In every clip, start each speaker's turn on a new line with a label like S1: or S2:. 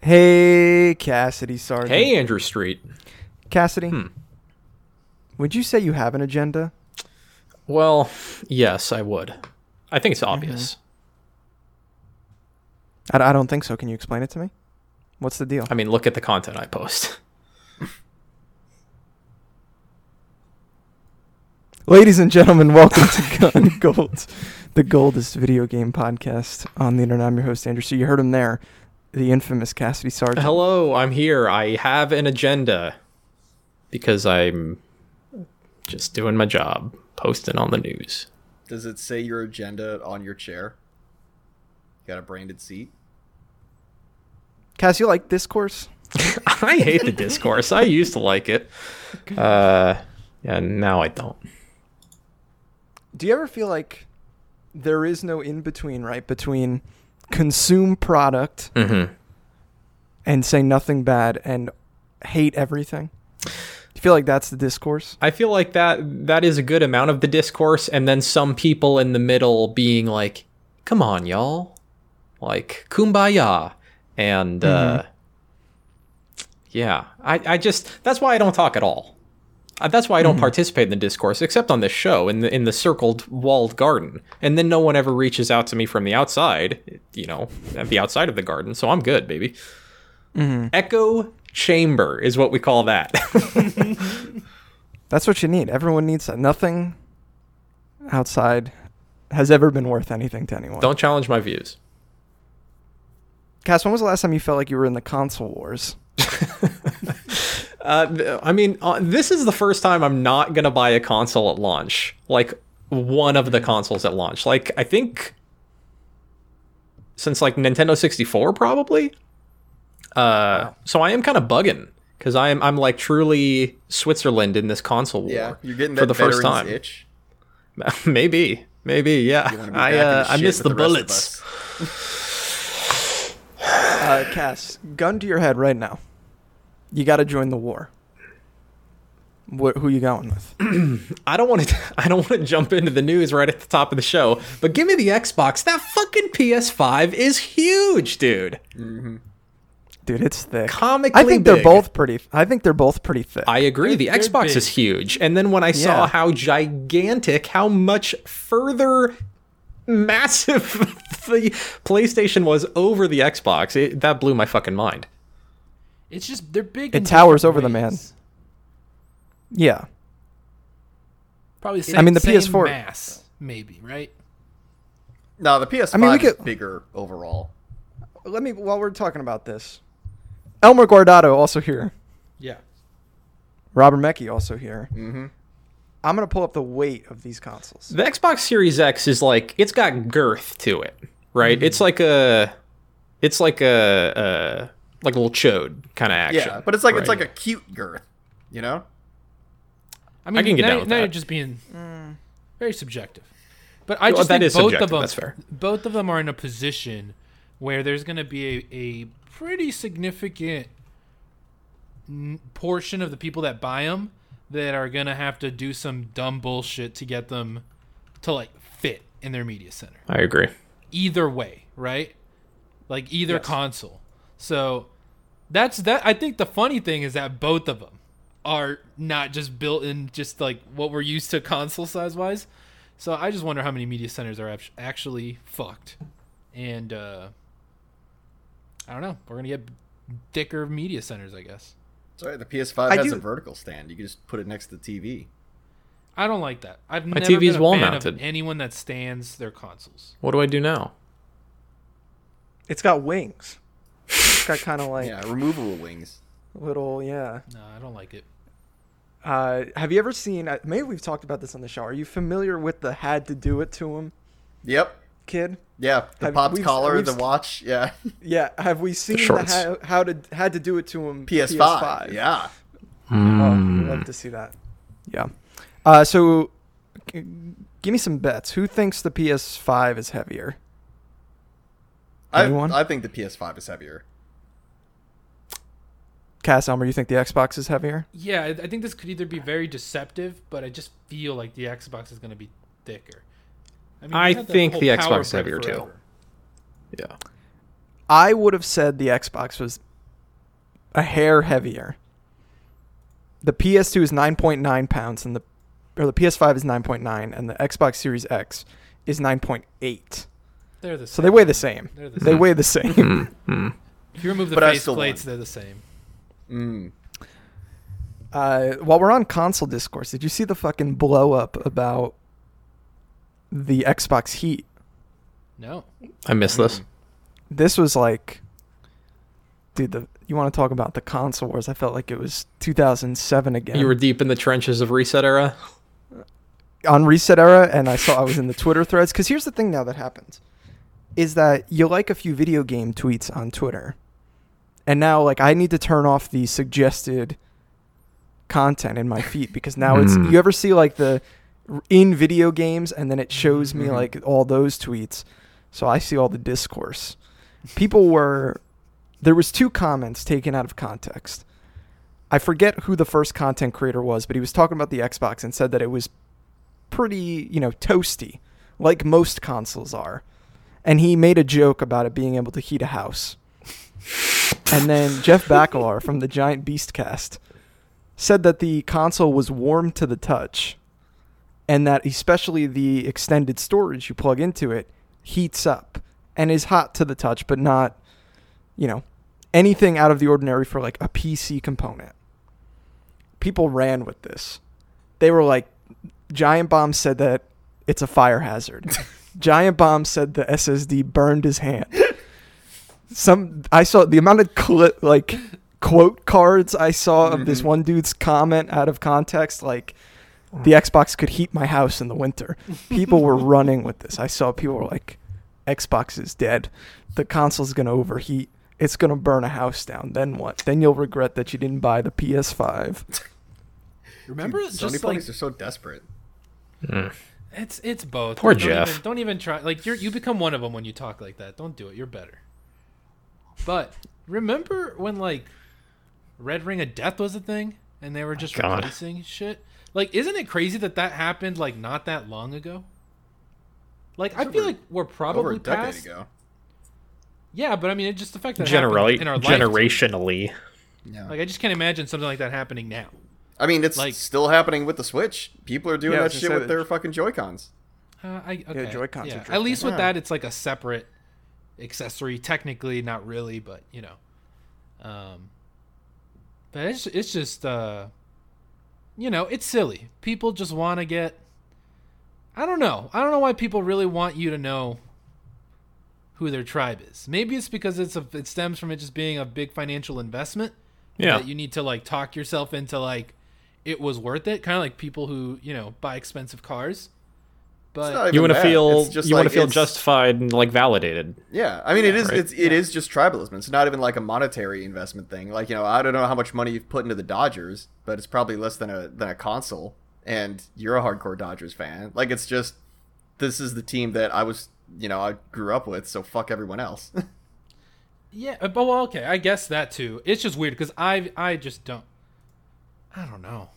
S1: Hey, Cassidy Sargent.
S2: Hey, Andrew Street.
S1: Cassidy.
S2: Hmm.
S1: Would you say you have an agenda?
S2: Well, yes, I would. I think it's obvious.
S1: I, I don't think so. Can you explain it to me? What's the deal?
S2: I mean, look at the content I post.
S1: Ladies and gentlemen, welcome to Gun Gold, the goldest video game podcast on the internet. I'm your host, Andrew. So you heard him there, the infamous Cassidy Sargent.
S2: Hello, I'm here. I have an agenda because I'm just doing my job, posting on the news.
S3: Does it say your agenda on your chair? You got a branded seat?
S1: Cass, you like discourse?
S2: I hate the discourse. I used to like it. Uh, yeah, now I don't.
S1: Do you ever feel like there is no in between, right? Between consume product
S2: Mm-hmm.
S1: and say nothing bad and hate everything? Do you feel like that's the discourse?
S2: I feel like that that is a good amount of the discourse, and then some people in the middle being like, "Come on, y'all," like "Kumbaya," and uh, yeah, I I just that's why I don't talk at all. Uh, That's why I don't participate in the discourse, except on this show in the in the circled walled garden, and then no one ever reaches out to me from the outside, you know, at the outside of the garden. So I'm good, baby. Echo chamber is what we call that.
S1: That's what you need. Everyone needs that. Nothing outside has ever been worth anything to anyone.
S2: don't challenge my views.
S1: Cass, when was the last time you felt like you were in the console wars?
S2: Uh, I mean, uh, this is the first time I'm not gonna buy a console at launch. Like one of the consoles at launch. Like I think since like Nintendo 64, probably. Uh, so I am kind of bugging because I'm I'm like truly Switzerland in this console war.
S3: Yeah, you're getting
S2: for the first time.
S3: itch.
S2: maybe, maybe, yeah.
S3: You wanna be
S2: I
S3: back
S2: uh,
S3: the
S2: I
S3: shit
S2: miss
S3: with
S2: the, bullets.
S1: Uh, Cass, gun to your head right now. You got to join the war. Wh- who you going with?
S2: I don't want to. I don't want to jump into the news right at the top of the show, but give me the Xbox. That fucking PS5 is huge, dude. Mm-hmm.
S1: Dude, it's thick.
S2: Comically
S1: I think they're both pretty. I think they're both pretty thick.
S2: I agree. The
S4: They're- they're
S2: Xbox
S4: big.
S2: is huge, and then when I saw
S1: Yeah.
S2: how gigantic, how much further massive the PlayStation was over the Xbox, it, that blew my fucking mind.
S4: It's just they're big.
S1: It towers
S4: different
S1: over the man. yeah.
S4: Probably. Same,
S1: I mean, the PS4
S4: mass, maybe right.
S3: No, the PS5
S1: I mean, we
S3: is
S1: could-
S3: bigger overall.
S1: Let me while we're talking about this. Elmer Guardado also here.
S4: Yeah.
S1: Robert Mecki also here.
S3: Mm-hmm.
S1: I'm gonna pull up the weight of these consoles.
S2: The Xbox Series X is like it's got girth to it, right? It's like a, it's like a, a like a little chode kind of action.
S3: Yeah, but it's like it's like a cute girth, you know?
S4: I mean, I
S2: can get
S4: now,
S2: down with
S4: now
S2: that.
S4: you're just being mm. very subjective. But I
S2: Well,
S4: just
S2: that
S4: think
S2: is
S4: both of them,
S2: that's fair.
S4: both of them are in a position where there's going to be a, a pretty significant n- portion of the people that buy them that are going to have to do some dumb bullshit to get them to like fit in their media center.
S2: I agree.
S4: Either way, right? Like either console. So that's that. I think the funny thing is that both of them are not just built in just like what we're used to console size wise. So I just wonder how many media centers are actually fucked. And uh I don't know. We're gonna get thicker media centers, I guess.
S3: Sorry, the PS5
S1: I
S3: has
S1: do-
S3: a vertical stand. You can just put it next to the TV.
S4: I don't like that. I've
S2: My
S4: never
S2: TV's
S4: been a
S2: wall
S4: fan
S2: mounted.
S4: of anyone that stands their consoles.
S2: What do I do now?
S1: It's got wings. It's got kind of like
S3: Yeah, removable wings.
S1: little yeah.
S4: No, I don't like it.
S1: Uh, have you ever seen? Uh, maybe we've talked about this on the show. Are you familiar with the "had to do it to him"
S3: Yep.
S1: kid?
S3: Yeah, the
S1: Have-
S3: pops collar, the watch. Yeah,
S1: Yeah. Have we seen the,
S2: shorts.
S1: how, how to had to do it to him
S3: PS5. Yeah.
S1: Oh, love to see that. Yeah. Uh, so, g- give me some bets. Who thinks the PS5 is heavier?
S3: I, I think the PS5 is heavier.
S1: Cass Elmer, you think the Xbox is heavier?
S4: Yeah, I I think this could either be very deceptive, but I just feel like the Xbox is going to be thicker. mean,
S2: I
S4: we
S2: think the Xbox is
S4: brick
S2: heavier, too. Yeah.
S1: I would have said the Xbox was a hair heavier. The PS2 is 9.9 pounds, and the or the PS5 is 9.9, and the Xbox Series X is 9.8.
S4: They're the same.
S1: So they weigh the same.
S4: They're the
S1: They
S4: same.
S1: weigh the same.
S2: Hmm, hmm.
S4: If you remove the
S3: But I
S4: face
S3: still
S4: plates,
S3: won.
S4: they're the same.
S3: Mm.
S1: Uh, while we're on console discourse, did you see the fucking blow up about the Xbox Heat?
S4: No.
S2: I missed this.
S1: This was like, dude, the you want to talk about the console wars? I felt like it was 2007 again.
S2: You were deep in the trenches of Reset Era.
S1: on Reset Era, and I saw I was in the Twitter threads. Because here's the thing now that happens, is that you like a few video game tweets on Twitter, and now like I need to turn off the suggested content in my feed because now it's
S2: Hmm.
S1: you ever see like the in video games and then it shows me
S3: Mhm.
S1: like all those tweets, so I see all the discourse. People were there was two comments taken out of context. I forget who the first content creator was, but he was talking about the Xbox and said that it was pretty, you know, toasty, like most consoles are. And he made a joke about it being able to heat a house. and then Jeff Bakalar from the Giant Beastcast said that the console was warm to the touch and that especially the extended storage you plug into it heats up and is hot to the touch but not you know anything out of the ordinary for like a PC component. People ran with this. They were like Giant Bomb said that it's a fire hazard. Giant Bomb said the SSD burned his hand. Some I saw the amount of clip like quote cards I saw of this
S3: Mhm.
S1: one dude's comment out of context like the Xbox could heat my house in the winter. People were running with this. I saw people were like Xbox is dead. The console's going to overheat. It's going to burn a house down. Then what? Then you'll regret that you didn't buy the PS5.
S4: Remember,
S3: Dude,
S4: it's
S3: Sony
S4: just like
S3: ponies are so desperate.
S2: Hmm.
S4: It's it's both.
S2: Poor
S4: don't
S2: Jeff.
S4: Even, don't even try. Like you, you become one of them when you talk like that. Don't do it. You're better. But remember when like Red Ring of Death was a thing, and they were oh, just
S2: God.
S4: replacing shit. Like, isn't it crazy that that happened like not that long ago? Like, I
S3: It's
S4: feel like we're
S3: Over
S4: probably
S3: a decade
S4: past.
S3: ago.
S4: Yeah, but I mean, it just the fact that
S2: Generally,
S4: happened in our lifetime.
S2: generationally.
S3: Yeah.
S4: Like, I just can't imagine something like that happening now.
S3: I mean, it's
S4: like-
S3: still happening with the Switch. People are doing
S1: Yeah,
S3: that shit with
S1: that-
S3: their fucking Joy Cons.
S4: Uh, I, okay.
S1: Joy-Cons
S4: yeah. At least with
S3: Yeah.
S4: that, it's like a separate accessory. Technically, not really, but you know. Um, but it's it's just uh, you know, it's silly. People just want to get. I don't know. I don't know why people really want you to know who their tribe is. Maybe it's because it's a it stems from it just being a big financial investment.
S2: Yeah.
S4: That you need to like talk yourself into like it was worth it. Kind of like people who you know buy expensive cars. But
S2: You want to feel
S3: It's just
S2: you want to feel justified and like validated.
S3: Yeah, I mean, it is
S2: right.
S3: it's it is just tribalism. It's not even like a monetary investment thing. Like you know, I don't know how much money you've put into the Dodgers, but it's probably less than a than a console. And you're a hardcore Dodgers fan. Like it's just this is the team that I was you know I grew up with. So fuck everyone else.
S4: Yeah, uh, but well, okay, I guess that too. It's just weird because I I just don't. I don't know.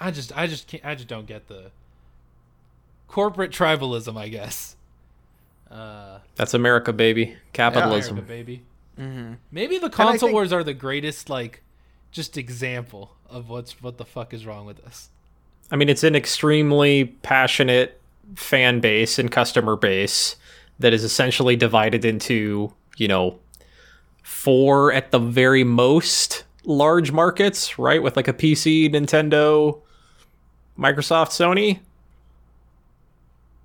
S4: I just I just can't I just don't get the corporate tribalism. I guess. Uh,
S2: That's America, baby. Capitalism.
S4: America, baby.
S1: Mm-hmm.
S4: Maybe the console
S3: think-
S4: wars are the greatest like, just example of what's what the fuck is wrong with us.
S2: I mean, it's an extremely passionate fan base and customer base that is essentially divided into, you know, four at the very most large markets, right? With like a PC, Nintendo, Microsoft, Sony.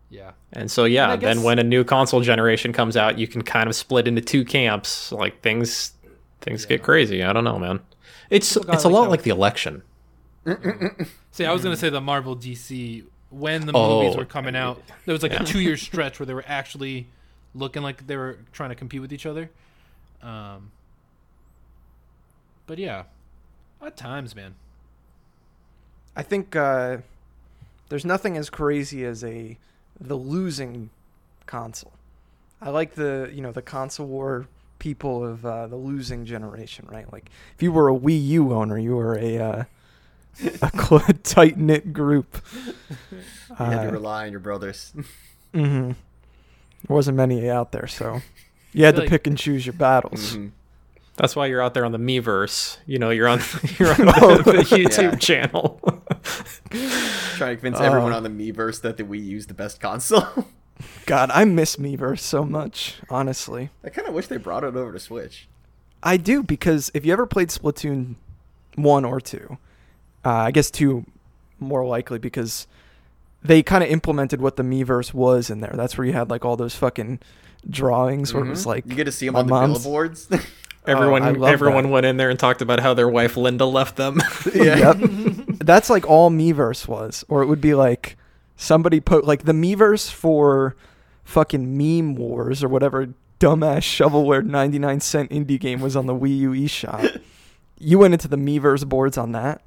S4: Yeah.
S2: And so, yeah,
S4: And I
S2: then
S4: guess-
S2: when a new console generation comes out, you can kind of split into two camps. Like things, things get crazy. I don't know, man. It's
S4: People got,
S2: it's a
S4: like,
S2: lot
S4: a-
S2: like the election.
S4: See, I was gonna say the Marvel DC when the
S2: Oh,
S4: movies were coming out, there was like
S2: yeah.
S4: a two-year stretch where they were actually looking like they were trying to compete with each other. Um, but yeah, at times, man.
S1: I think uh, there's nothing as crazy as a the losing console. I like the you know the console war people of uh, the losing generation, right? Like if you were a Wii U owner, you were a uh, a tight knit group.
S3: you had to
S1: Uh,
S3: rely on your brothers.
S1: mm-hmm. There wasn't many out there, so you had to
S4: like-
S1: pick and choose your battles.
S3: Mhm.
S2: That's why you're out there on the Miiverse. You know, you're on you're on the,
S1: Oh,
S2: the YouTube
S3: yeah.
S2: channel.
S3: Trying to convince
S1: Uh.
S3: everyone on the Miiverse that the Wii U's the best console.
S1: God, I miss Miiverse so much, honestly.
S3: I kind of wish they brought it over to Switch.
S1: I do because if you ever played Splatoon one or two, uh, I guess two more likely because they kind of implemented what the Miiverse was in there. That's where you had like all those fucking drawings where it was like
S3: you get to see them on the
S1: mom's-
S3: billboards.
S2: Everyone oh,
S1: I love
S2: everyone
S1: that.
S2: went in there and talked about how their wife Linda left them.
S1: Yep. That's like all Miiverse was. Or it would be like somebody put like the Miiverse for fucking meme wars or whatever dumbass shovelware 99 cent indie game was on the Wii U eShop. You went into the Miiverse boards on that.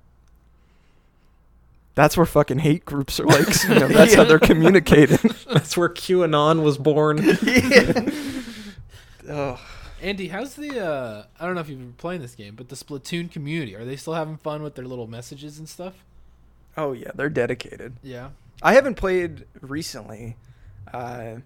S1: That's where fucking hate groups are like, you know, that's how they're communicating.
S2: That's where QAnon was born.
S1: Ugh.
S4: Andy, how's the uh I don't know if you've been playing this game, but the Splatoon community, are they still having fun with their little messages and stuff?
S1: Oh yeah, they're dedicated.
S4: Yeah.
S1: I haven't played recently, uh,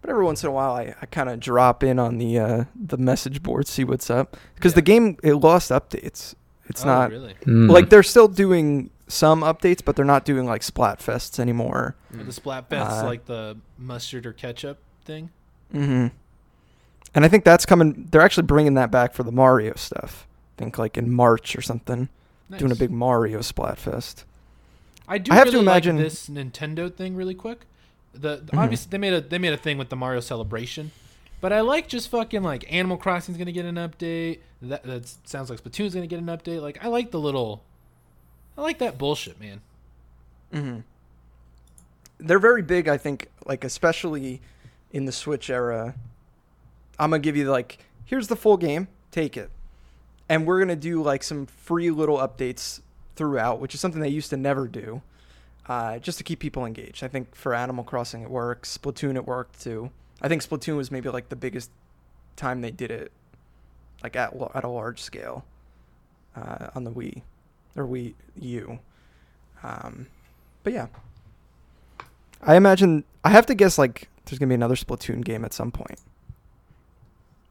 S1: but every once in a while I, I kind of drop in on the uh, the message board, see what's up. Because the game it lost updates. It's
S4: oh,
S1: not
S4: really.
S1: like they're still doing some updates, but they're not doing like Splat Splatfests anymore.
S4: Are the Splatfests
S1: Uh,
S4: like the mustard or ketchup thing?
S1: hmm And I think that's coming. They're actually bringing that back for the Mario stuff. I think like in March or something, doing a big Mario Splatfest.
S4: I do
S1: I have to imagine-
S4: like this Nintendo thing really quick. The, the-
S1: Mhm.
S4: obviously they made a they made a thing with the Mario Celebration, but I like just fucking like Animal Crossing's gonna get an update. That that sounds like Splatoon's gonna get an update. Like I like the little, I like that bullshit, man.
S1: hmm They're very big, I think, like especially in the Switch era. I'm gonna give you like, here's the full game, take it, and we're gonna do like some free little updates throughout, which is something they used to never do, uh, just to keep people engaged. I think for Animal Crossing it works, Splatoon it worked too. I think Splatoon was maybe like the biggest time they did it, like at at a large scale, uh, on the Wii or Wii U. Um, but yeah, I imagine I have to guess like there's gonna be another Splatoon game at some point.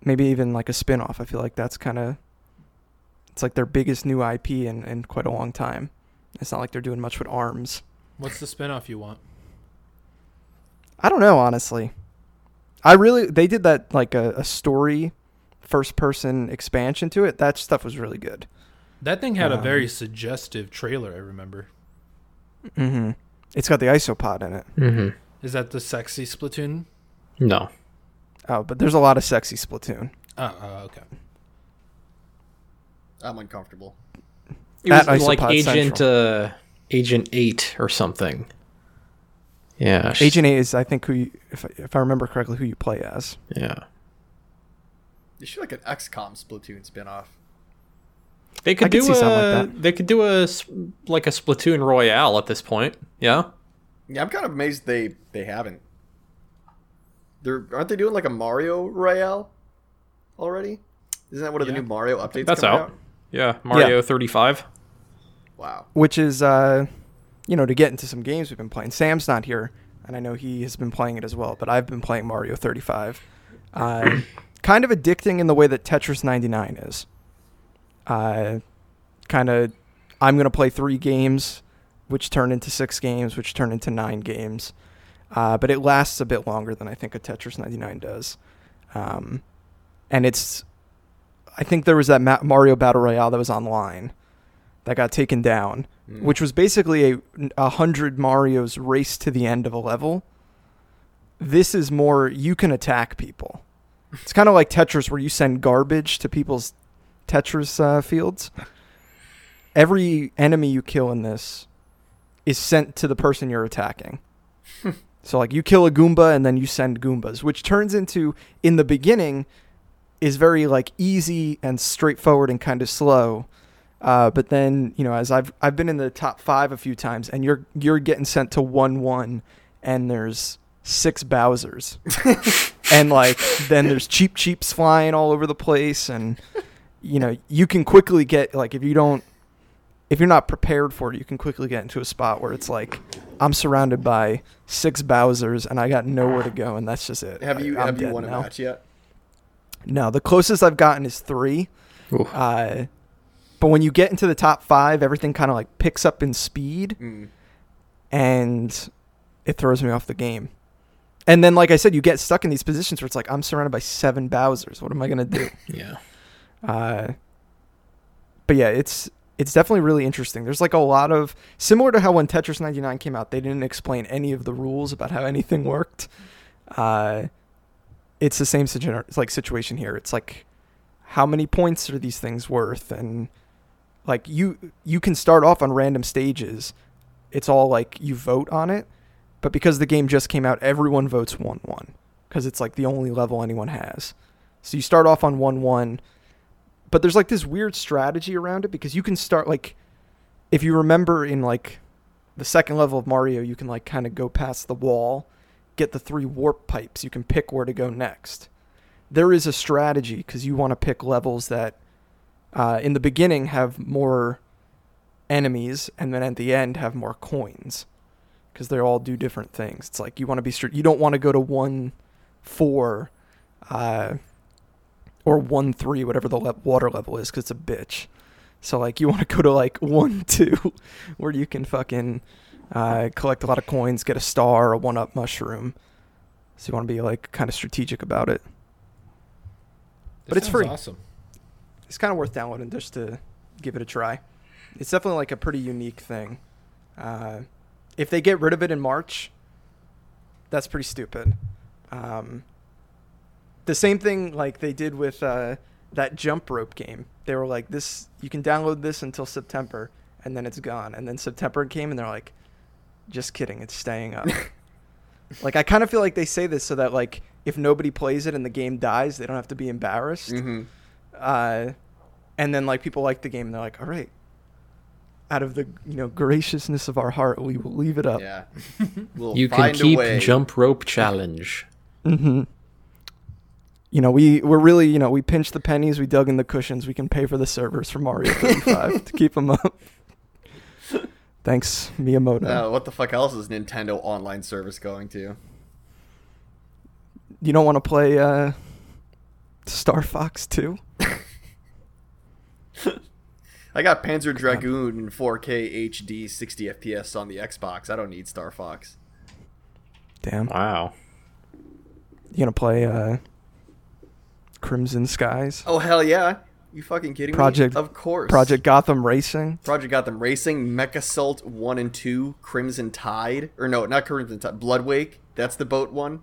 S1: Maybe even like a spin-off. I feel like that's kind of it's like their biggest new IP in, in quite a long time. It's not like they're doing much with arms.
S4: What's the spinoff you want?
S1: I don't know, honestly. I really they did that like a, a story first person expansion to it. That stuff was really good.
S4: That thing had a
S1: Um,
S4: very suggestive trailer. I remember.
S1: Mm-hmm. It's got the isopod in it.
S2: Mm-hmm.
S4: Is that the sexy Splatoon?
S2: No.
S1: Oh, but there's a lot of sexy Splatoon.
S4: Oh, oh, okay.
S3: I'm uncomfortable.
S2: It
S1: At
S2: was like
S1: Isopod
S2: Agent uh, Agent Eight or something. Yeah. sh-
S1: Agent Eight is, I think, who you, if I- if I remember correctly, who you play as.
S2: Yeah.
S3: You should like an XCOM Splatoon spinoff.
S2: They could
S1: I could
S2: do
S1: see
S2: a.
S1: like that.
S2: They could do a s- like a Splatoon Royale at this point. Yeah.
S3: Yeah, I'm kind of amazed they they haven't. They're aren't they doing like a Mario Royale already? Isn't that one of the new Mario updates?
S2: That's
S3: coming
S2: out. Yeah. Mario 35.
S3: Wow.
S1: which is uh you know to get into some games we've been playing sam's not here and i know he has been playing it as well but i've been playing mario 35 uh, kind of addicting in the way that tetris 99 is uh, kind of i'm going to play three games which turn into six games which turn into nine games uh, but it lasts a bit longer than i think a tetris 99 does um, and it's i think there was that Ma- mario battle royale that was online that got taken down,
S3: Mm.
S1: which was basically a, a hundred Mario's race to the end of a level. This is more you can attack people. It's kind of like Tetris, where you send garbage to people's Tetris uh, fields. Every enemy you kill in this is sent to the person you're attacking. so, like, you kill a Goomba and then you send Goombas, which turns into, in the beginning, is very like easy and straightforward and kind of slow. Uh, but then you know, as I've I've been in the top five a few times, and you're you're getting sent to one one, and there's six Bowser's, and like then there's cheep cheeps flying all over the place, and you know you can quickly get like if you don't if you're not prepared for it, you can quickly get into a spot where it's like I'm surrounded by six Bowser's and I got nowhere to go, and that's just it.
S3: Have you
S1: I, I'm
S3: have you
S1: dead
S3: won a
S1: now.
S3: match yet?
S1: No, the closest I've gotten is three, Uh, but when you get into the top five, everything kind of like picks up in speed,
S3: Mm.
S1: and it throws me off the game. And then, like I said, you get stuck in these positions where it's like I'm surrounded by seven Bowser's. What am I gonna do?
S2: Yeah.
S1: Uh, but yeah, it's it's definitely really interesting. There's like a lot of similar to how when Tetris 99 came out, they didn't explain any of the rules about how anything worked. Uh, it's the same situ- like situation here. It's like how many points are these things worth, and like you you can start off on random stages. It's all like you vote on it, but because the game just came out, everyone votes one one because it's like the only level anyone has. So you start off on one one but there's like this weird strategy around it because you can start like if you remember in like the second level of Mario, you can like kind of go past the wall, get the three warp pipes, you can pick where to go next. There is a strategy because you want to pick levels that uh, in the beginning have more enemies and then at the end have more coins because they all do different things. It's like you want to be str- you don't want to go to one four uh, or one three, whatever the le- water level is, because it's a bitch. So like you want to go to like one two, where you can fucking uh, collect a lot of coins, get a star, a one up mushroom. So you want to be like kind of strategic about it. But it's
S4: sounds
S1: free.
S4: Awesome.
S1: It's kind of worth downloading just to give it a try. It's definitely like a pretty unique thing. Uh, if they get rid of it in March, that's pretty stupid. Um, the same thing like they did with uh, that jump rope game. They were like, "This you can download this until September, and then it's gone." And then September came, and they're like, "Just kidding, it's staying up." like I kind of feel like they say this so that like if nobody plays it and the game dies, they don't have to be embarrassed
S3: hmm
S1: uh, and then like people like the game and they're like all right out of the you know graciousness of our heart we will leave it up
S3: Yeah. We'll
S2: You can
S3: find a
S2: keep
S3: way.
S2: jump rope challenge.
S1: hmm you know we we're really you know we pinched the pennies we dug in the cushions we can pay for the servers for mario 35 to keep them up thanks miyamoto
S3: Uh, what the fuck else is Nintendo online service going to?
S1: you don't want to play uh star fox 2
S3: I got Panzer Dragoon in 4K HD 60 FPS on the Xbox. I don't need Star Fox.
S1: damn
S2: Wow.
S1: you gonna play uh crimson skies
S3: Oh hell yeah! You fucking kidding
S1: Project-
S3: me? Of course.
S1: project gotham racing
S3: Project Gotham Racing, MechAssault 1 and 2, Crimson Tide. Or no, not Crimson Tide, Bloodwake. That's the boat one.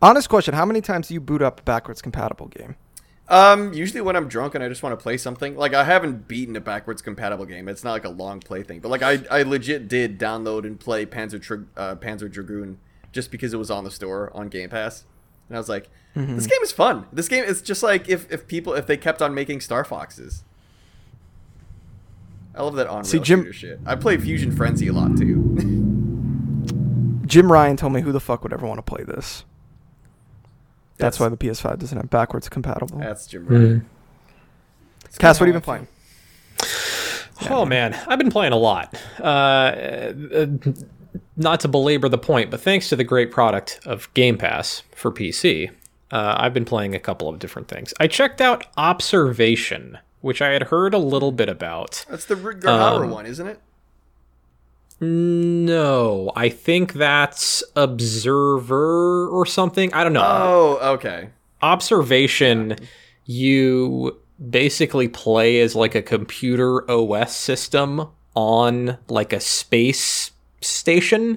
S1: honest question how many times do you boot up a backwards compatible game
S3: Um, usually when I'm drunk and I just want to play something, like I haven't beaten a backwards compatible game. It's not like a long play thing, but like I, I legit did download and play Panzer uh, Panzer Dragoon just because it was on the store on Game Pass, and I was like, this game is fun. This game is just like if, if people if they kept on making Star Foxes. I love that on
S1: See, Jim-
S3: shooter shit. I play Fusion Frenzy a lot too.
S1: Jim Ryan told me who the fuck would ever want to play this. That's,
S3: That's-
S1: why the PS5 doesn't have backwards compatible.
S3: That's Jim Ryan.
S1: Cass, what have you been playing?
S2: Oh man, I've been playing a lot. Uh, uh, not to belabor the point, but thanks to the great product of Game Pass for PC, uh, I've been playing a couple of different things. I checked out Observation, which I had heard a little bit about.
S3: That's the Rutger Hauer
S2: Um,
S3: one, isn't it?
S2: No, I think that's Observer or something. I don't know.
S3: Oh, okay.
S2: observation you basically play as like a computer os system on like a space station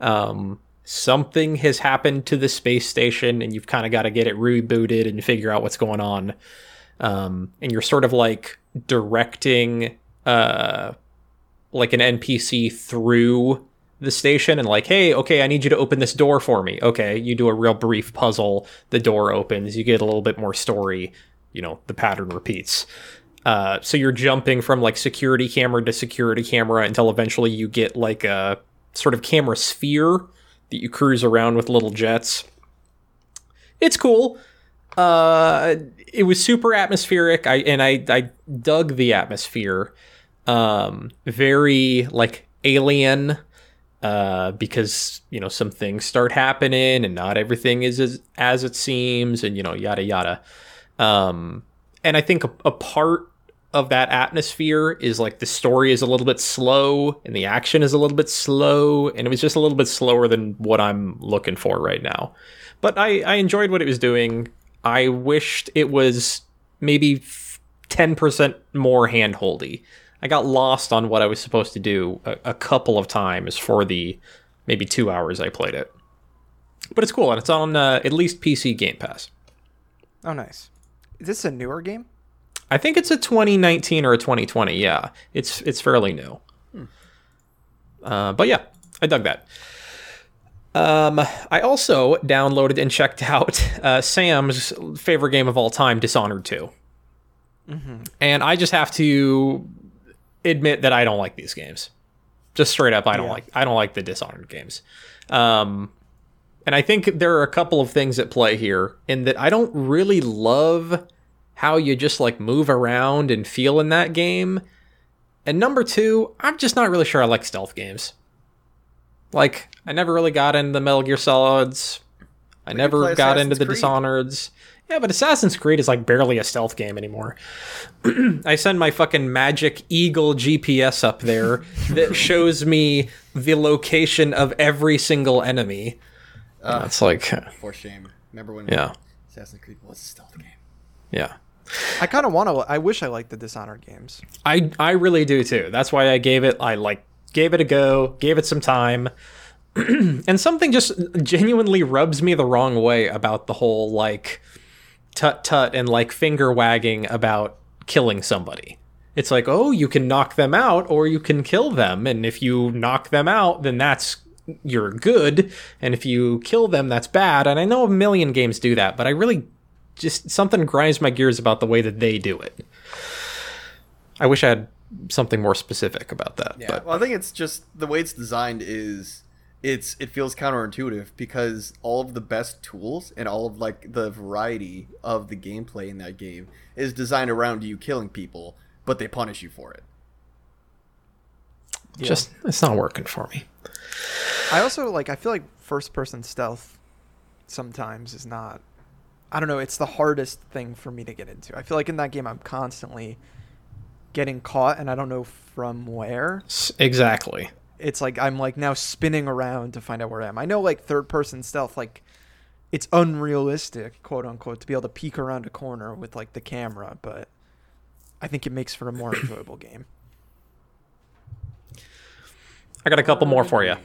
S2: um something has happened to the space station and you've kind of got to get it rebooted and figure out what's going on um and you're sort of like directing uh like an npc through the station and like, hey, okay, I need you to open this door for me. Okay, you do a real brief puzzle, the door opens, you get a little bit more story, you know, the pattern repeats. Uh, so you're jumping from like security camera to security camera until eventually you get like a sort of camera sphere that you cruise around with little jets. It's cool. Uh, it was super atmospheric. I and I I dug the atmosphere. Um, very like alien uh, because you know some things start happening and not everything is as, as it seems and you know yada yada um, and I think a, a part of that atmosphere is like the story is a little bit slow and the action is a little bit slow and it was just a little bit slower than what I'm looking for right now. But I, I enjoyed what it was doing. I wished it was maybe 10% more handholdy. I got lost on what I was supposed to do a, a couple of times for the maybe two hours I played it. But it's cool and it's on uh, at least PC Game Pass.
S1: Oh, nice. Is this a newer game?
S2: I think it's a 2019 or a 2020. Yeah, it's it's fairly new. Uh, but yeah, I dug that. Um, I also downloaded and checked out uh, Sam's favorite game of all time, Dishonored 2. And I just have to admit that I don't like these games. Just straight up, I don't
S1: Yeah.
S2: like I don't like the Dishonored games. Um, and I think there are a couple of things at play here in that I don't really love how you just like move around and feel in that game. And number two, I'm just not really sure I like stealth games. Like, I never really got into the Metal Gear Solids. I
S3: you
S2: never got into the
S3: Creed.
S2: Dishonoreds. Yeah, but Assassin's Creed is like barely a stealth game anymore. I send my fucking Magic Eagle GPS up there that shows me the location of every single enemy.
S3: Uh,
S2: It's like,
S3: For shame. Remember when
S2: yeah,
S3: Assassin's Creed was a stealth game?
S2: yeah.
S1: I kind of want to. I wish I liked the Dishonored games.
S2: I I really do too. That's why I gave it I like gave it a go, gave it some time. and something just genuinely rubs me the wrong way about the whole like tut tut and like finger wagging about killing somebody. It's like, "Oh, you can knock them out or you can kill them, and if you knock them out, then that's you're good, and if you kill them, that's bad." And I know a million games do that, but I really just something grinds my gears about the way that they do it. I wish I had something more specific about that.
S3: Yeah.
S2: But
S3: well, I think it's just the way it's designed is it's it feels counterintuitive because all of the best tools and all of like the variety of the gameplay in that game is designed around you killing people, but they punish you for it.
S2: just it's not working for me.
S1: I also like. I feel like first-person stealth sometimes is not. I don't know. It's the hardest thing for me to get into. I feel like in that game, I'm constantly getting caught, and I don't know from where.
S2: Exactly.
S1: It's like I'm like now spinning around to find out where I am. I know like third-person stealth, like it's unrealistic, quote unquote, to be able to peek around a corner with like the camera, but I think it makes for a more enjoyable game.
S2: I got a couple more for you.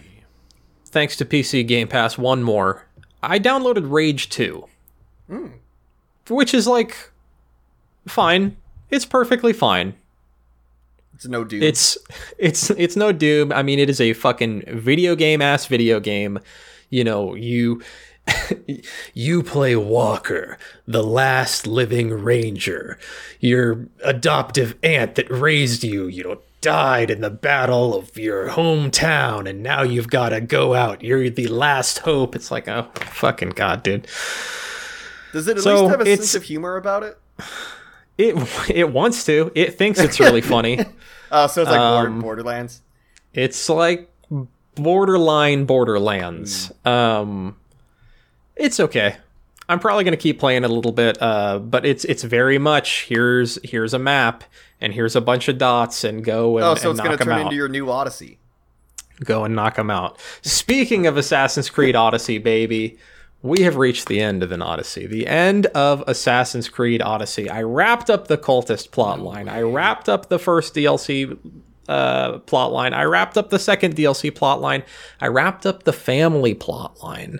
S2: Thanks to PC Game Pass, one more. I downloaded Rage 2. Mm. Which is like fine. It's perfectly fine.
S3: It's no dude.
S2: It's it's it's no doom. I mean, it is a fucking video game ass video game. You know, you you play Walker, the last living ranger. Your adoptive aunt that raised you, you know, died in the battle of your hometown and now you've got to go out. You're the last hope. It's like, oh, fucking god, dude.
S3: Does it at
S2: so
S3: least have a sense of humor about it?
S2: It it wants to. It thinks it's really funny.
S3: Uh, so it's like
S2: Um,
S3: Borderlands.
S2: It's like borderline Borderlands. Um, it's okay. I'm probably gonna keep playing it a little bit, uh, but it's it's very much here's here's a map and here's a bunch of dots and go and,
S3: Oh, so
S2: and
S3: it's going to turn
S2: out.
S3: into your new Odyssey.
S2: Go and knock them out. Speaking of Assassin's Creed Odyssey, baby, we have reached the end of an Odyssey. The end of Assassin's Creed Odyssey. I wrapped up the cultist plotline. I wrapped up the first DLC uh, plotline. I wrapped up the second DLC plotline. I wrapped up the family plotline.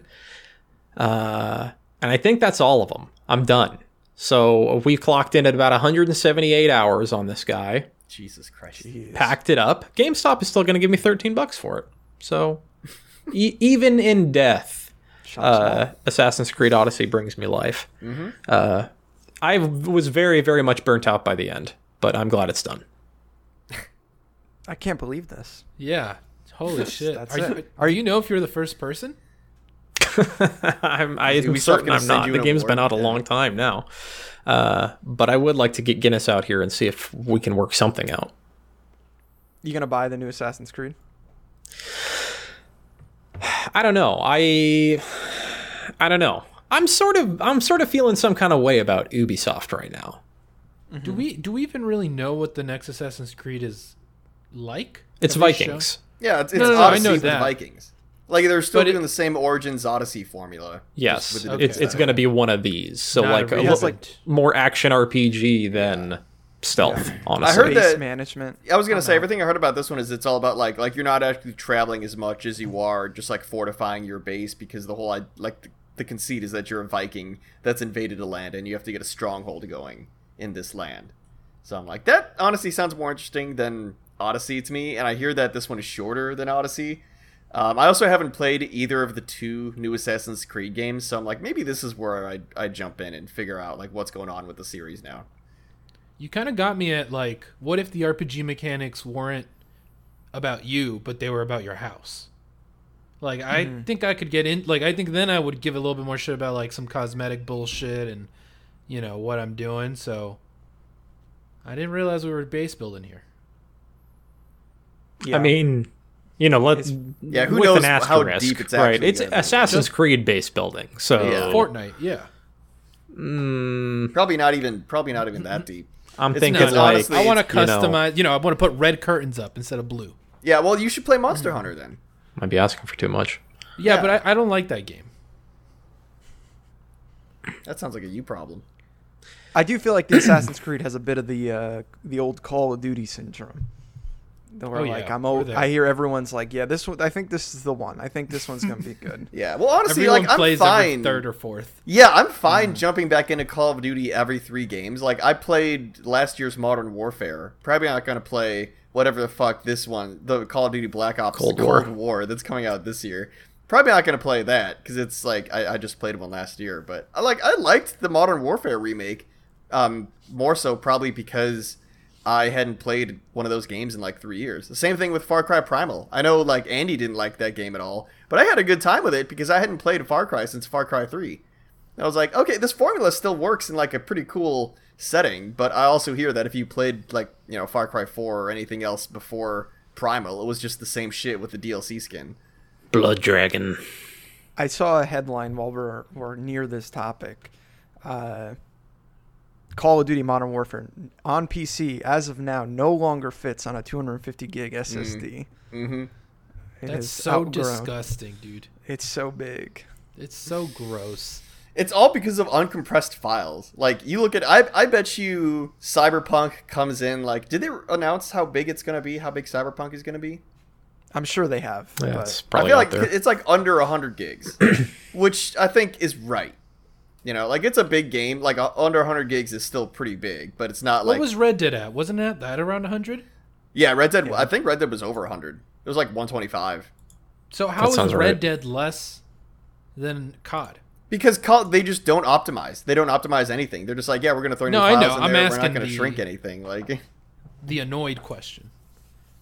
S2: Uh, and I think that's all of them. I'm done. So we clocked in at about 178 hours on this guy
S3: Jesus Christ.
S2: packed it up. GameStop is still going to give me 13 bucks for it. So e- even in death, uh, Assassin's Creed Odyssey brings me life. Uh, I was very, very much burnt out by the end, but I'm glad it's done.
S1: I can't believe this.
S4: Yeah. Holy shit.
S1: That's
S4: are you, are you know if you're the first person?
S2: I'm, I'm
S3: Ubisoft
S2: certain I'm not. The game's been out a
S3: Yeah.
S2: long time now. Uh, but I would like to get Guinness out here and see if we can work something out.
S1: You gonna buy the new Assassin's Creed?
S2: I don't know. I I don't know. I'm sort of I'm sort of feeling some kind of way about Ubisoft right now.
S4: Do we do we even really know what the next Assassin's Creed is like?
S2: It's
S4: Have
S2: Vikings.
S3: Yeah, it's, it's
S4: No, no, no,
S3: Odyssey
S4: know
S3: with
S4: that.
S3: Vikings. Like they're still
S4: But it-
S3: doing the same Origins Odyssey formula.
S2: Yes,
S4: Okay.
S2: it's it's going to be one of these. So
S4: Not
S2: like a
S4: real-
S2: little
S1: like-
S2: more action RPG than stealth. Honestly,
S3: I heard
S1: Base
S3: that-
S1: management.
S3: I was gonna say everything I heard about this one is it's all about like like you're not actually traveling as much as you are just like fortifying your base because the whole like the, the conceit is that you're a Viking that's invaded a land and you have to get a stronghold going in this land. So I'm like that honestly sounds more interesting than Odyssey to me, and I hear that this one is shorter than Odyssey. Um, I also haven't played either of the two new Assassin's Creed games, so I'm like maybe this is where I I jump in and figure out like what's going on with the series now.
S4: You kind of got me at like, what if the RPG mechanics weren't about you, but they were about your house? Like, I
S3: Hmm.
S4: think I could get in. Like, I think then I would give a little bit more shit about like some cosmetic bullshit and you know what I'm doing. So I didn't realize we were base building here.
S1: Yeah.
S2: I mean, you know, let's
S3: Yeah, who
S2: with
S3: knows
S2: an
S3: how
S2: asterisk,
S3: deep it's
S2: right? It's
S3: gonna be.
S2: Assassin's Creed base building, so
S3: Yeah.
S4: Fortnite, yeah.
S2: mm,
S3: Probably not even probably not even that deep.
S2: I'm
S3: It's
S2: thinking
S3: because
S4: No, no,
S2: like
S3: honestly,
S4: I want to
S2: you know-
S4: customize. You know, I want to put red curtains up instead of blue.
S3: Yeah, well, you should play Monster Hunter then.
S2: might be asking for too much.
S4: Yeah,
S3: Yeah.
S4: but I, I don't like that game.
S3: That sounds like a you problem.
S1: I do feel like the Assassin's Creed has a bit of the uh, the old Call of Duty syndrome. Where
S4: Oh,
S1: like
S4: yeah,
S1: I'm,
S4: we're
S1: o-
S4: there.
S1: I hear everyone's like, yeah, this one. I think this is the one. I think this one's gonna be good.
S3: Yeah, well, honestly,
S4: Everyone
S3: like I'm
S4: plays
S3: fine.
S4: every third or fourth.
S3: Yeah, I'm fine jumping back into Call of Duty every three games. Like I played last year's Modern Warfare. Probably not gonna play whatever the fuck this one, the Call of Duty Black Ops
S2: Cold
S3: Cold,
S2: War.
S3: War. that's coming out this year. Probably not gonna play that because it's like I, I just played one last year. But I like I liked the Modern Warfare remake. Um, more so probably because I hadn't played one of those games in like three years. The same thing with Far Cry Primal. I know like Andy didn't like that game at all, but I had a good time with it because I hadn't played Far Cry since Far Cry Three. I was like, okay, this formula still works in like a pretty cool setting, but I also hear that if you played like you know Far Cry Four or anything else before Primal, it was just the same shit with the DLC skin.
S2: Blood Dragon.
S1: I saw a headline while we're we're near this topic. Uh, Call of Duty Modern Warfare on PC as of now no longer fits on a 250 gig SSD.
S3: Mm-hmm.
S4: That's so
S1: outgrown.
S4: disgusting, dude.
S1: It's so big.
S4: It's so gross.
S3: It's all because of uncompressed files. Like you look at, I, I bet you Cyberpunk comes in. Like, did they announce how big it's gonna be? How big Cyberpunk is gonna be?
S1: I'm sure they have.
S2: Yeah,
S1: but
S2: it's
S3: I
S2: probably
S3: feel like
S2: there.
S3: it's like under 100 gigs, which I think is right. You know, like it's a big game. Like uh, under 100 gigs is still pretty big, but it's not like.
S4: What was Red Dead at? Wasn't that that around 100?
S3: yeah. Red Dead. I think Red Dead was over 100. It was like 125
S4: So how is
S2: sounds
S4: Red
S2: right.
S4: Dead less than COD?
S3: because COD, they just don't optimize. They don't optimize anything. They're just like, yeah, we're gonna throw new
S4: No, I know.
S3: in
S4: I'm
S3: there. We're not
S4: asking
S3: gonna
S4: the-
S3: shrink anything. Like,
S4: The annoyed question.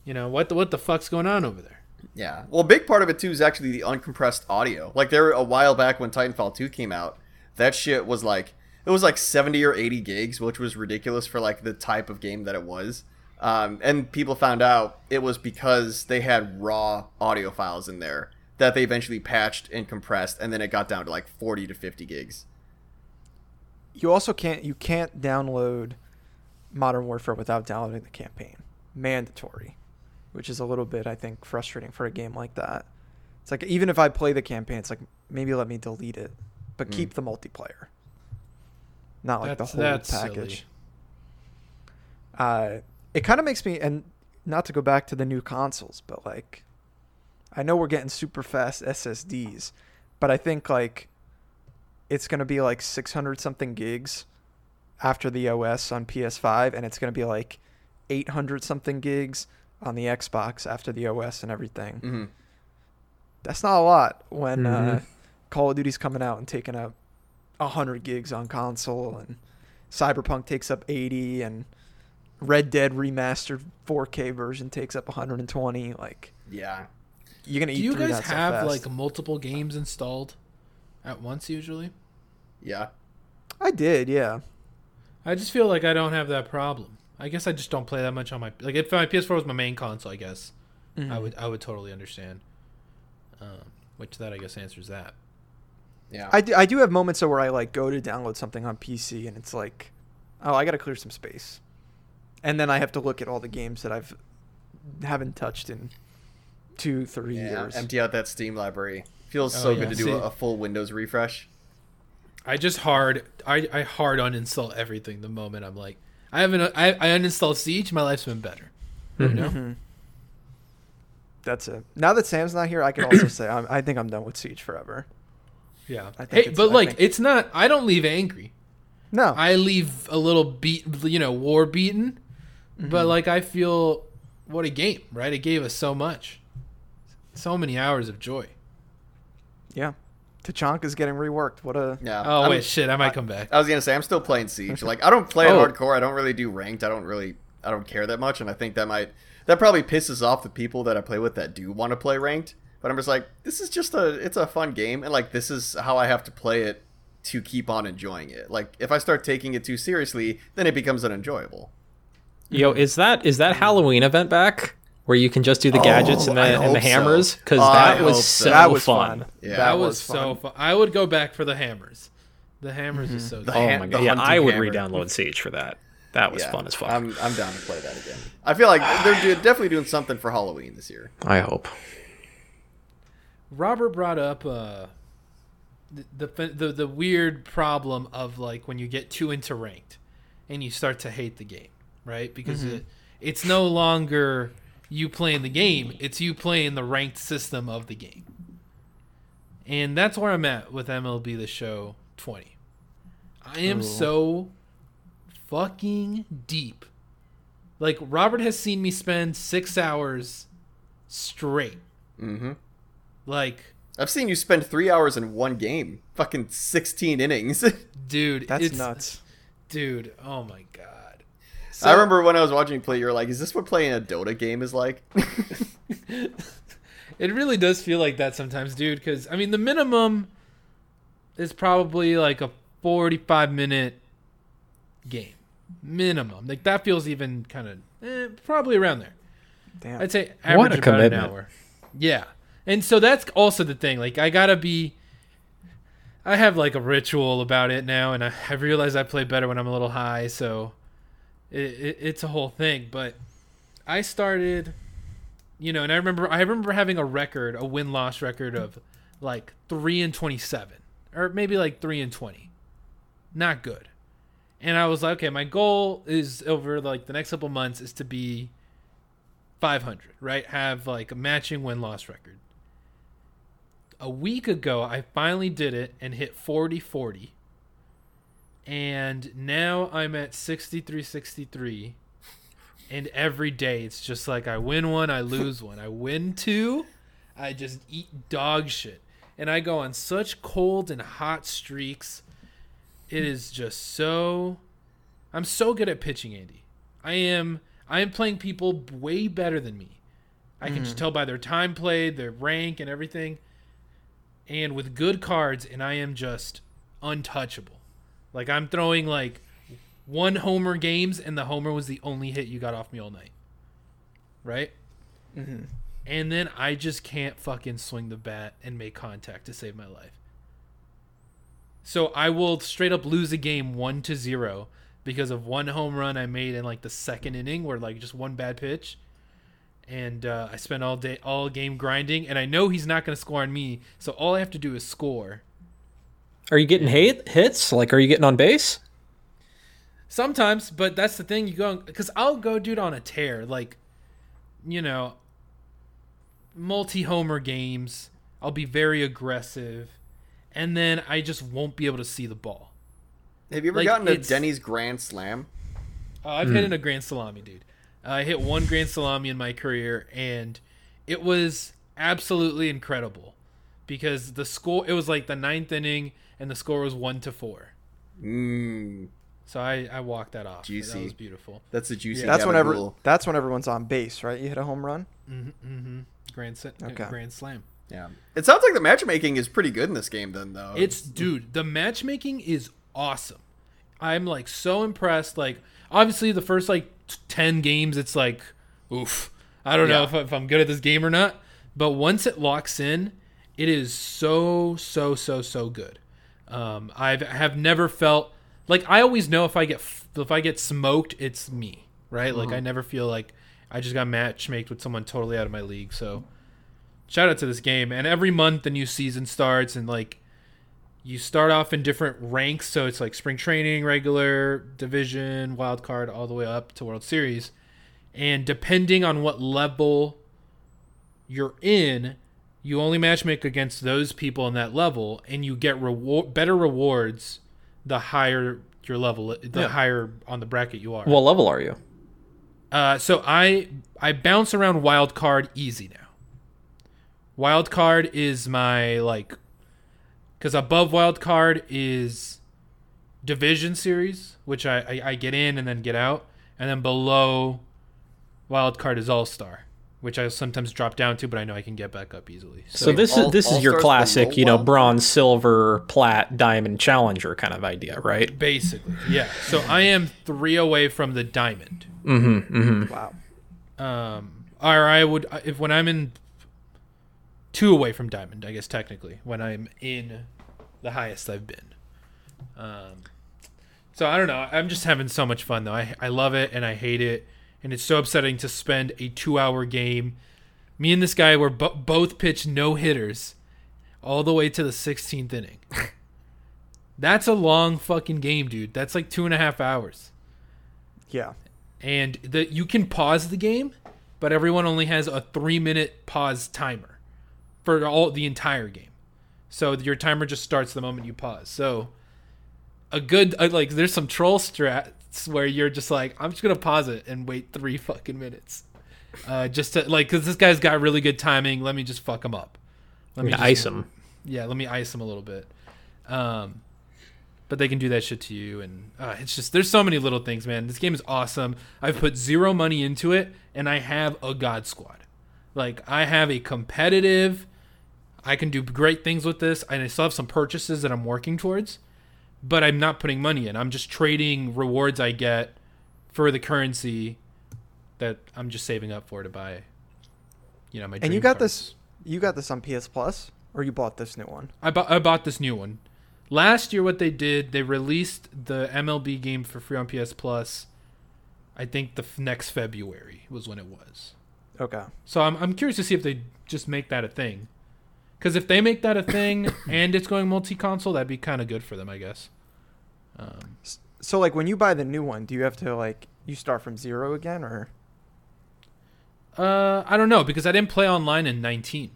S4: You know what? The, what the fuck's going on over there?
S3: Yeah. Well, a big part of it too is actually the uncompressed audio. Like there a while back when Titanfall 2 came out, that shit was like it was like 70 or 80 gigs, which was ridiculous for like the type of game that it was. Um, and people found out it was because they had raw audio files in there that they eventually patched and compressed, and then it got down to like 40 to 50 gigs.
S1: You also can't you can't download Modern Warfare without downloading the campaign. Mandatory, which is a little bit I think frustrating for a game like that. It's like even if I play the campaign, it's like maybe let me delete it, but
S3: Hmm.
S1: keep the multiplayer. Not like
S4: That's-
S1: the whole
S4: that's
S1: package.
S4: silly.
S1: Uh, it kind of makes me and not to go back to the new consoles, but like I know we're getting super fast SSDs, but I think like it's going to be like 600 something gigs after the OS on PS5 and it's going to be like 800 something gigs on the Xbox after the OS and everything.
S3: Mm-hmm.
S1: That's not a lot when uh,
S2: Mhm.
S1: Call of Duty's coming out and taking up 100 gigs on console and Cyberpunk takes up 80 and Red Dead remastered 4K version takes up 120 like
S3: Yeah.
S1: you're going to
S4: Do you guys
S1: that so
S4: have
S1: fast.
S4: like multiple games installed at once usually?
S3: Yeah.
S1: I did, yeah.
S4: I just feel like I don't have that problem. I guess I just don't play that much on my like if my PS4 was my main console, I guess I
S1: Mhm.
S4: would I would totally understand. Um, which that I guess answers that.
S3: Yeah.
S1: I do, I do have moments though where I like go to download something on PC and it's like oh, I got to clear some space, and then I have to look at all the games that I've haven't touched in two, three
S3: Yeah,
S1: years.
S3: empty out that Steam library. Feels
S4: Oh,
S3: so
S4: yeah.
S3: good to do
S4: See-
S3: a, a full Windows refresh.
S4: I just hard I, I hard uninstall everything the moment I'm like I haven't I, I uninstall Siege. My life's been better. You know.
S1: Mhm. That's it. Now that Sam's not here, I can also say I'm, I think I'm done with Siege forever.
S4: Yeah.
S1: I think
S4: Hey, but
S1: I
S4: like
S1: think-
S4: it's not. I don't leave angry.
S1: No,
S4: I leave a little beat, you know, war beaten.
S1: Mm-hmm.
S4: But like I feel, what a game, right? It gave us so much, so many hours of joy.
S1: yeah. Tachanka's getting reworked. What a
S3: Yeah.
S4: Oh
S3: I'm-
S4: wait, shit! I might come back.
S3: I was gonna say I'm still playing Siege. Like I don't play
S2: Oh.
S3: hardcore. I don't really do ranked. I don't really I don't care that much, and I think that might that probably pisses off the people that I play with that do want to play ranked. But I'm just like, this is just a it's a fun game, and like this is how I have to play it to keep on enjoying it. Like if I start taking it too seriously, then it becomes unenjoyable.
S2: Yo, is that is that Halloween event back where you can just do the oh, gadgets and
S3: Oh, I
S2: the and the hammers? Because
S3: I
S2: that was so
S3: so.
S1: that was
S2: fun.
S1: fun.
S3: Yeah.
S4: that
S1: that
S4: was,
S1: was
S4: so
S1: fun.
S4: fun. I would go back for the hammers. The hammers is mm-hmm. so.
S3: The
S2: Oh
S3: ham-
S2: my god! Yeah, I would
S3: hammer.
S2: re-download Siege for that. That was
S3: Yeah,
S2: fun as fuck.
S3: I'm I'm down to play that again. I feel like they're do- definitely doing something for Halloween this year.
S2: I hope.
S4: Robert brought up uh, the, the the the weird problem of like when you get too into ranked and you start to hate the game, right? Because it it's no longer you playing the game; it's you playing the ranked system of the game. And that's where I'm at with MLB The Show 20. I am
S1: Ooh.
S4: so fucking deep. Like Robert has seen me spend six hours straight.
S3: Mm-hmm.
S4: Like
S3: I've seen you spend three hours in one game, fucking 16 innings.
S4: dude
S1: That's
S4: it's,
S1: nuts.
S4: dude oh my god
S3: I remember when I was watching you play, you were like, "Is this what playing a Dota game is like?"
S4: it really does feel like that sometimes dude because i mean the minimum is probably like a 45 minute game minimum like that feels even kind of eh, probably around there
S1: Damn.
S4: i'd say
S2: What
S4: average
S2: a
S4: about
S2: commitment.
S4: an hour yeah and so that's also the thing like i gotta be i have like a ritual about it now and i, I realize i play better when i'm a little high so it, it, it's a whole thing. But i started you know and i remember i remember having a record a win-loss record of like 3 and 27 or maybe like 3 and 20 not good. And i was like okay my goal is over like the next couple months is to be 500 right? Have like a matching win-loss record a week ago i finally did it and hit 40 40 and now i'm at 63 63 and every day it's just like i win one i lose one. I win two i just eat dog shit. And i go on such cold and hot streaks. It is just so i'm so good at pitching andy. I am i am playing people way better than me. I can just mm. tell by their time played their rank and everything and with good cards and i am just untouchable. Like i'm throwing like one homer games and the homer was the only hit you got off me all night. Right?
S1: Mhm.
S4: and then i just can't fucking swing the bat and make contact to save my life. So i will straight up lose a game one to zero because of one home run i made in like the second inning where like just one bad pitch and uh, i spent all day all game grinding and i know he's not going to score on me so all i have to do is score
S2: Are you getting hate hits? Like, are you getting on base?
S4: Sometimes, but that's the thing. You go because I'll go, dude, on a tear. Like, you know, multi homer games. I'll be very aggressive, and then I just won't be able to see the ball.
S3: Have you ever
S4: Like,
S3: gotten a Denny's Grand Slam?
S4: Uh, I've hit in a grand salami, dude. I hit one grand salami in my career, and it was absolutely incredible because the score. It was like the ninth inning, and the score was one to four.
S3: Mmm,
S4: So I I walked that off.
S3: Juicy.
S4: That was beautiful.
S3: that's a juicy.
S1: that's whenever
S3: gabagool.
S1: that's when everyone's on base, right? You hit a home run.
S4: Mm-hmm. Grand sa-
S1: Okay.
S4: grand slam.
S3: Yeah, it sounds like the matchmaking is pretty good in this game. Then though,
S4: It's dude, the matchmaking is awesome. I'm like so impressed. Like obviously the first like t- ten games, it's like, oof. I don't know if, if I'm good at this game or not. But once it locks in, it is so so so so good. Um, I've have never felt like I always know if I get if I get smoked, it's me, right? Like I never feel like I just got matchmaked with someone totally out of my league. So shout out to this game. And every month the new season starts, and like you start off in different ranks. So it's like spring training, regular, division, wild card, all the way up to World Series. And depending on what level you're in, you only matchmake against those people in that level, and you get reward better rewards the higher your level, the
S2: Yeah.
S4: higher on the bracket you are.
S2: What level are you?
S4: Uh, so I I bounce around wild card easy now. Wild card is my like, because above wild card is division series, which I, I I get in and then get out, and then below wild card is all star, which I sometimes drop down to, but I know I can get back up easily.
S2: So,
S4: So,
S2: this
S3: all-
S2: is this is your classic, you know,
S3: wild
S2: bronze, silver, plat, diamond, challenger kind of idea, right?
S4: basically, yeah. So I am three away from the diamond.
S2: Mm-hmm. Mm-hmm.
S1: Wow.
S4: um or i would if when i'm in two away from diamond i guess technically when i'm in the highest i've been. Um so i don't know. I'm just having so much fun though. I, I love it and i hate it and it's so upsetting to spend a two hour game. Me and this guy were bo- both pitched no hitters all the way to the 16th inning. That's a long fucking game dude. That's like two and a half hours.
S1: Yeah.
S4: and the you can pause the game, but everyone only has a three minute pause timer for all the entire game. So your timer just starts the moment you pause. So a good uh, like there's some troll strats where you're just like I'm just gonna pause it and wait three fucking minutes, uh, just to like because this guy's got really good timing. Let me just fuck him up. Let me just-
S2: Ice him.
S4: yeah, let me ice him a little bit. Um, but they can do that shit to you, and uh, it's just there's so many little things, man. This game is awesome. I've put zero money into it, and I have a god squad. Like I have a competitive. I can do great things with this, and I still have some purchases that I'm working towards, but I'm not putting money in. I'm just trading rewards I get for the currency that I'm just saving up for to buy. You know my.
S1: And you got
S4: cards.
S1: this. You got this on PS Plus, or you bought this new one?
S4: I bought I bought this new one. Last year, what they did, they released the MLB game for free on PS Plus. I think the f- next February was when it was.
S1: Okay.
S4: So I'm I'm curious to see if they just make that a thing. Because if they make that a thing and it's going multi-console, that'd be kind of good for them, I guess. Um,
S1: So like when you buy the new one, do you have to like you start from zero again, or
S4: uh, I don't know because I didn't play online in 19.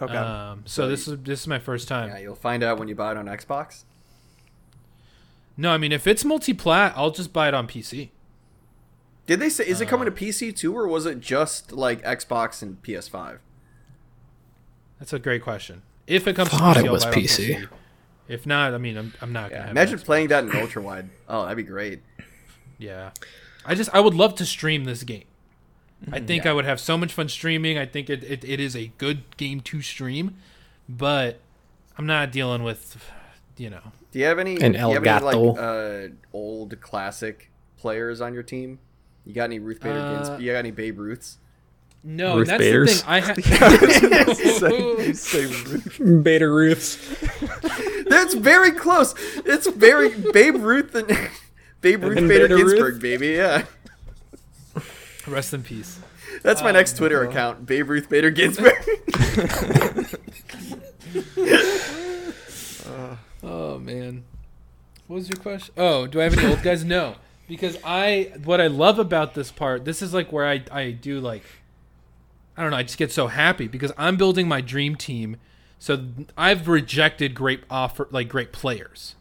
S1: okay?
S4: Um, so
S3: So
S4: this is this is my first time.
S3: Yeah, you'll find out when you buy it on Xbox.
S4: No, I mean if it's multi-plat, I'll just buy it on PC.
S3: Did they say is it coming
S4: Uh,
S3: to PC too, or was it just like Xbox and PS5?
S4: That's a great question. If it comes
S2: Thought
S4: to
S2: it
S4: PC, I'll
S2: was
S4: buy
S2: PC.
S4: If not, I mean, I'm, I'm not gonna.
S3: Yeah, imagine
S4: Xbox.
S3: playing that in ultra wide. Oh, that'd be great.
S4: Yeah, I just I would love to stream this game. I think
S3: Yeah.
S4: I would have so much fun streaming. I think it, it, it is a good game to stream, but I'm not dealing with, you know.
S3: Do you have any?
S2: An
S3: do you have any, like uh, old classic players on your team? You got any Ruth Bader
S4: Uh,
S3: Ginsburg? You got any Babe Ruths?
S4: No,
S2: Ruth
S4: that's
S2: Baders?
S4: the thing. I ha-
S1: say, say Ruth.
S2: Beta Ruths.
S3: That's very close. It's very Babe Ruth and Babe Ruth
S2: And
S3: Bader
S2: Bader Ruth?
S3: Ginsburg, baby. Yeah,
S4: rest in peace.
S3: that's my
S4: Um,
S3: next Twitter account. Babe Ruth Bader Ginsburg.
S4: Oh man, what was your question? Oh, do I have any old guys? No, because I what I love about this part. This is like where I I do like I don't know. I just get so happy because I'm building my dream team. So I've rejected great offer like great players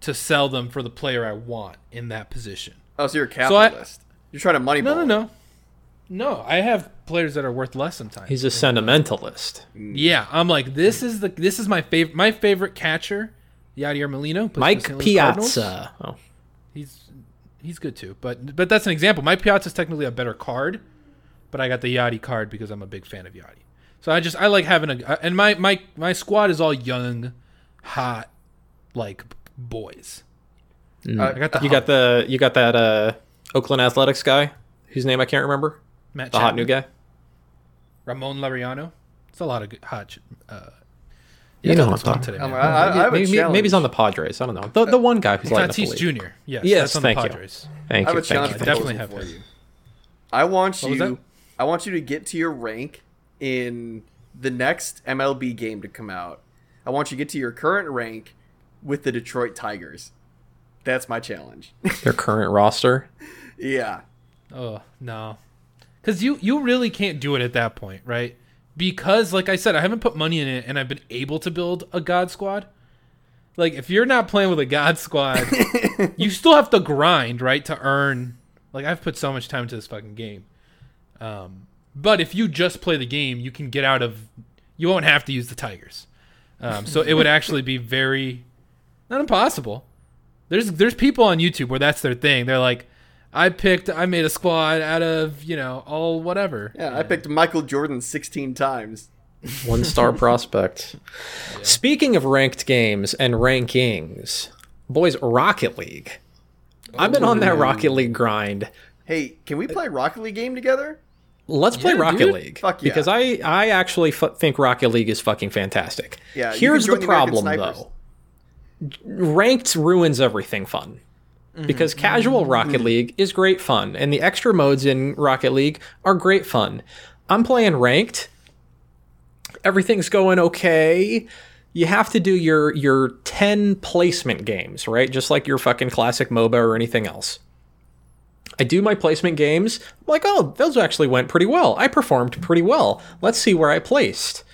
S4: to sell them for the player I want in that position.
S3: oh, so you're a
S4: So I-
S3: capitalist. you're trying to money
S4: No, no, no, no. I have players that are worth less sometimes.
S2: He's a sentimentalist.
S4: yeah, I'm like this is the this is my favorite my favorite catcher, Yadier Molina. plays for the
S2: Mike
S4: St. Louis Cardinals.
S2: Piazza. Oh.
S4: He's he's good too, but but that's an example. My Piazza's technically a better card, but I got the Yadi card because I'm a big fan of Yadi. So I just I like having a and my my my squad is all young, hot, like boys.
S2: Mm.
S3: Uh,
S4: I got the
S2: You got the you got that uh, Oakland Athletics guy whose name I can't remember.
S4: Matt
S2: The hot new guy.
S4: Ramon Laureano. It's a lot of good, hot. Uh,
S2: You know
S4: Let's
S2: what I'm talking
S4: today.
S3: I'm-
S4: man.
S3: I- I- I have a
S2: maybe, maybe, maybe he's on the. Padres. I don't know. The, the one guy who's lighting up the
S4: Tatis. Jr. Yes,
S2: Yes,
S4: that's on
S2: thank
S4: the
S2: you.
S4: Padres.
S2: Thank
S3: I have
S2: you.
S3: a challenge
S2: Thank you.
S4: definitely have
S3: for you. I want
S4: What was
S3: you.
S4: That?
S3: I want you to get to your rank in the next MLB game to come out. I want you to get to your current rank with the Detroit Tigers. That's my challenge.
S2: Their current roster.
S3: yeah.
S4: Oh no, because you you really can't do it at that point, right? Because like I said, I haven't put money in it, and I've been able to build a God Squad. Like if you're not playing with a God Squad, you still have to grind, right, to earn. Like I've put so much time into this fucking game. Um, but if you just play the game, you can get out of. You won't have to use the Tigers. Um, so it would actually be very, not impossible. There's there's people on YouTube where that's their thing. They're like, I picked, I made a squad out of you know all whatever.
S3: Yeah, I picked Michael Jordan 16 times.
S2: One star prospect. Speaking of ranked games and rankings, boys, Rocket League. I've been on that Rocket League grind.
S3: Hey, can we play Rocket League game together?
S2: Let's play
S4: Yeah,
S2: Rocket
S4: dude.
S2: League
S3: yeah.
S2: because I I actually f- think Rocket League is fucking fantastic.
S3: Yeah,
S2: Here's the
S3: the
S2: problem though. Ranked ruins everything fun.
S3: Mm-hmm.
S2: Because casual Rocket League is great fun and the extra modes in Rocket League are great fun. I'm playing ranked. Everything's going okay. You have to do your your 10 placement games, right? Just like your fucking classic MOBA or anything else. I do my placement games. I'm like, oh, those actually went pretty well. I performed pretty well. Let's see where I placed.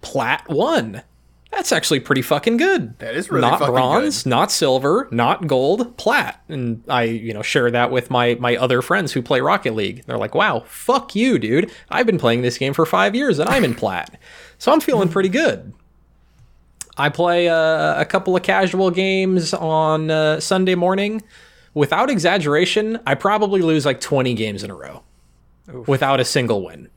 S2: Plat one. That's actually pretty fucking good.
S3: That is really
S2: good.
S3: not
S2: bronze, not silver, not gold, plat. And I, you know, share that with my my other friends who play Rocket League. They're like, "Wow, fuck you, dude. I've been playing this game for 5 years and I'm in plat." So I'm feeling pretty good. I play uh, a couple of casual games on uh, Sunday morning. Without exaggeration, I probably lose like 20 games in a row without a single win.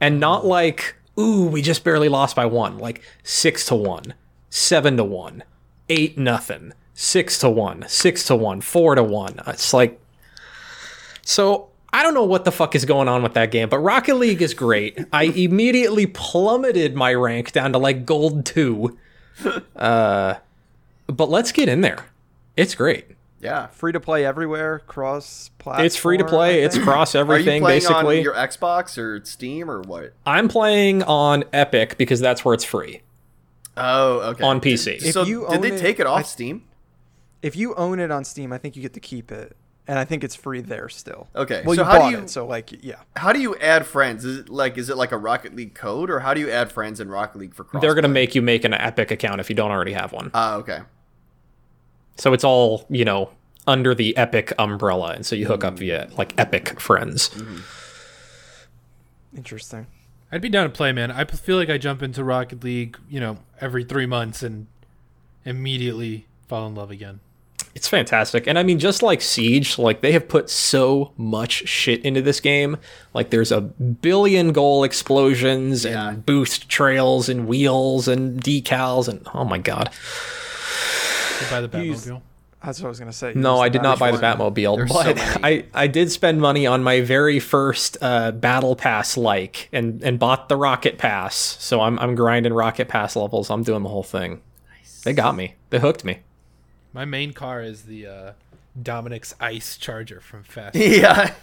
S2: And not like, ooh, we just barely lost by one. Like 6 to 1, 7 to 1, 8 nothing, 6 to 1, 6 to 1, 4 to 1. It's like so I don't know what the fuck is going on with that game, but Rocket League is great. I immediately plummeted my rank down to like gold 2. Uh but let's get in there. It's great.
S3: Yeah.
S1: Free to play everywhere, cross platform.
S2: It's free to play.
S1: I
S2: It's
S1: think.
S2: cross
S3: Are you
S2: everything
S3: playing
S2: basically.
S3: on your Xbox or Steam or what?
S2: I'm playing on Epic because that's where it's free
S3: Oh, okay.
S2: on PC.
S1: If
S3: so
S1: you
S3: did they
S1: it,
S3: take it off
S1: I-
S3: Steam?
S1: If you own it on Steam, I think you get to keep it, and I think it's free there still.
S3: Okay,
S1: Well,
S3: so
S1: you
S3: how do
S1: bought
S3: you-
S1: it, so like, yeah.
S3: How do you add friends? Is it like is it like a Rocket League code or how do you add friends in Rocket League for cross?
S2: They're going to make you make an Epic account if you don't already have one.
S3: Ah, okay.
S2: So it's all, you know, under the Epic umbrella. And so you hook up hmm. via like Epic friends. Mm-hmm.
S1: Interesting.
S4: I'd be down to play, man. I feel like I jump into Rocket League, you know, every three months and immediately fall in love again.
S2: It's fantastic. And I mean, just like Siege, like they have put so much shit into this game. Like there's a billion goal explosions
S3: Yeah.
S2: and boost trails and wheels and decals. And oh my God.
S4: Did you buy the Batmobile?
S1: That's what I was gonna say.
S2: No, I did not buy the? Batmobile,
S3: There's so
S2: but
S3: many.
S2: I, I did spend money on my very first uh, Battle Pass like and, and bought the Rocket Pass. So I'm, I'm grinding Rocket Pass levels. I'm doing the whole thing. They got me. They hooked me.
S4: My main car is the uh, Dominic's Ice Charger from Fast.
S3: Yeah.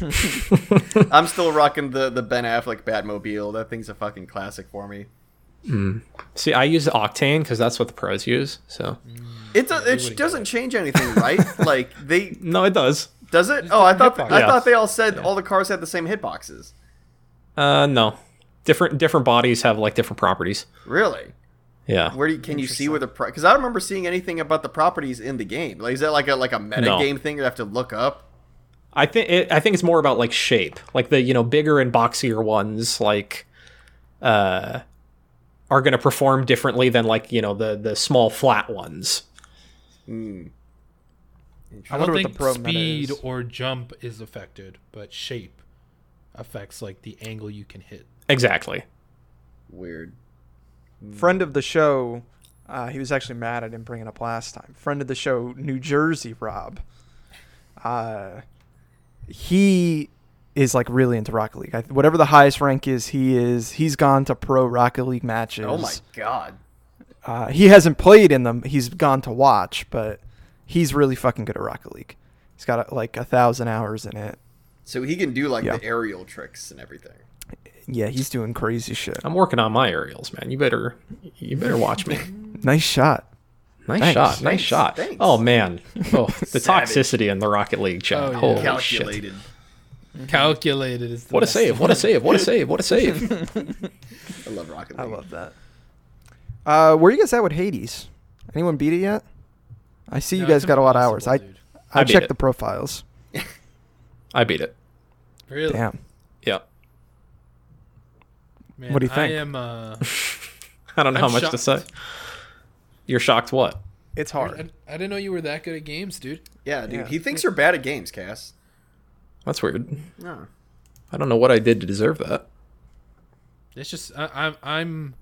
S3: I'm still rocking the the Ben Affleck Batmobile. That thing's a fucking classic for me.
S2: See, I use Octane because that's what the pros use. So
S3: It do, it doesn't change anything, right? like they
S2: no, it does.
S3: does it? Oh, I thought
S4: different
S3: I
S2: hitboxes.
S3: thought they all said all the cars had the same hitboxes.
S2: Uh, no, different different bodies have like different properties.
S3: Really?
S2: Yeah.
S3: Where do you, can you see where the because I don't remember seeing anything about the properties in the game. Like is that like a like a meta
S2: No.
S3: game thing you have to look up?
S2: I think it, I think it's more about like shape, like the you know bigger and boxier ones, like uh, are going to perform differently than like you know the the small flat ones.
S3: Hmm.
S1: I
S4: I don't
S1: what the
S4: think speed
S1: is.
S4: or jump is affected, but shape affects like the angle you can hit.
S2: Exactly.
S3: Weird.
S1: Friend of the show, uh, he was actually mad I didn't bring it up last time. Friend of the show, New Jersey Rob. Uh, he is like really into Rocket League. I, whatever the highest rank is, he is. He's gone to pro Rocket League matches.
S3: Oh my god.
S1: Uh, he hasn't played in them. He's gone to watch, but he's really fucking good at Rocket League. He's got like a thousand hours in it.
S3: So he can do like
S1: Yeah.
S3: the aerial tricks and everything.
S1: Yeah, he's doing crazy shit.
S2: I'm working on my aerials, man. You better, you better watch me.
S1: Nice shot.
S2: Nice
S1: Thanks,
S2: shot, nice
S3: thanks,
S2: shot.
S3: thanks.
S2: Oh man, oh the toxicity in the Rocket League chat.
S4: Oh, yeah.
S2: Holy shit!
S3: Calculated.
S4: Calculated is
S2: What a save! What a save! What a save! What a save!
S3: I love Rocket League.
S1: I love that. Uh, where you guys at with Hades? Anyone beat it yet? I see you
S4: No,
S1: guys
S4: it's
S1: got a lot of hours.
S4: impossible,
S1: I
S4: dude.
S1: I,
S2: I beat
S1: checked
S2: it.
S1: the profiles.
S2: I beat it.
S4: really.
S1: Damn.
S2: Yeah.
S4: Man,
S1: What do you think?
S4: I am. Uh,
S2: I don't know
S4: I'm
S2: how much to say.
S4: shocked.
S2: You're shocked? What?
S1: It's
S4: I,
S1: hard.
S4: I didn't know you were that good at games, dude.
S3: Yeah, dude.
S1: Yeah.
S3: He thinks you're bad at games, Cass.
S2: That's weird.
S3: No.
S2: I don't know what I did to deserve that.
S4: It's just I, I'm I'm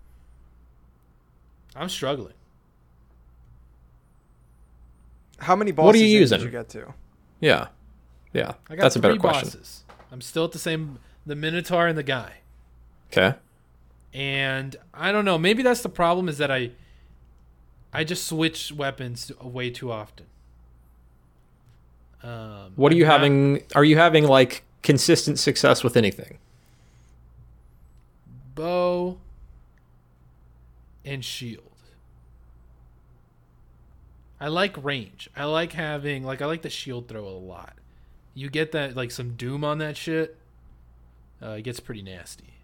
S4: I'm struggling.
S1: How many bosses
S2: What are you using?
S1: did you get to?
S2: Yeah, yeah.
S4: I got
S2: That's a better
S4: three
S2: question.
S4: bosses. I'm still at the same the Minotaur and the guy.
S2: Okay.
S4: And I don't know, maybe that's the problem is that I I just switch weapons way too often. Um,
S2: What are you
S4: I'm not-
S2: having? Are you having like consistent success with anything?
S4: bow and shield. I like range. I like having like I like the shield throw a lot. You get that like some doom on that shit. Uh, it gets pretty nasty.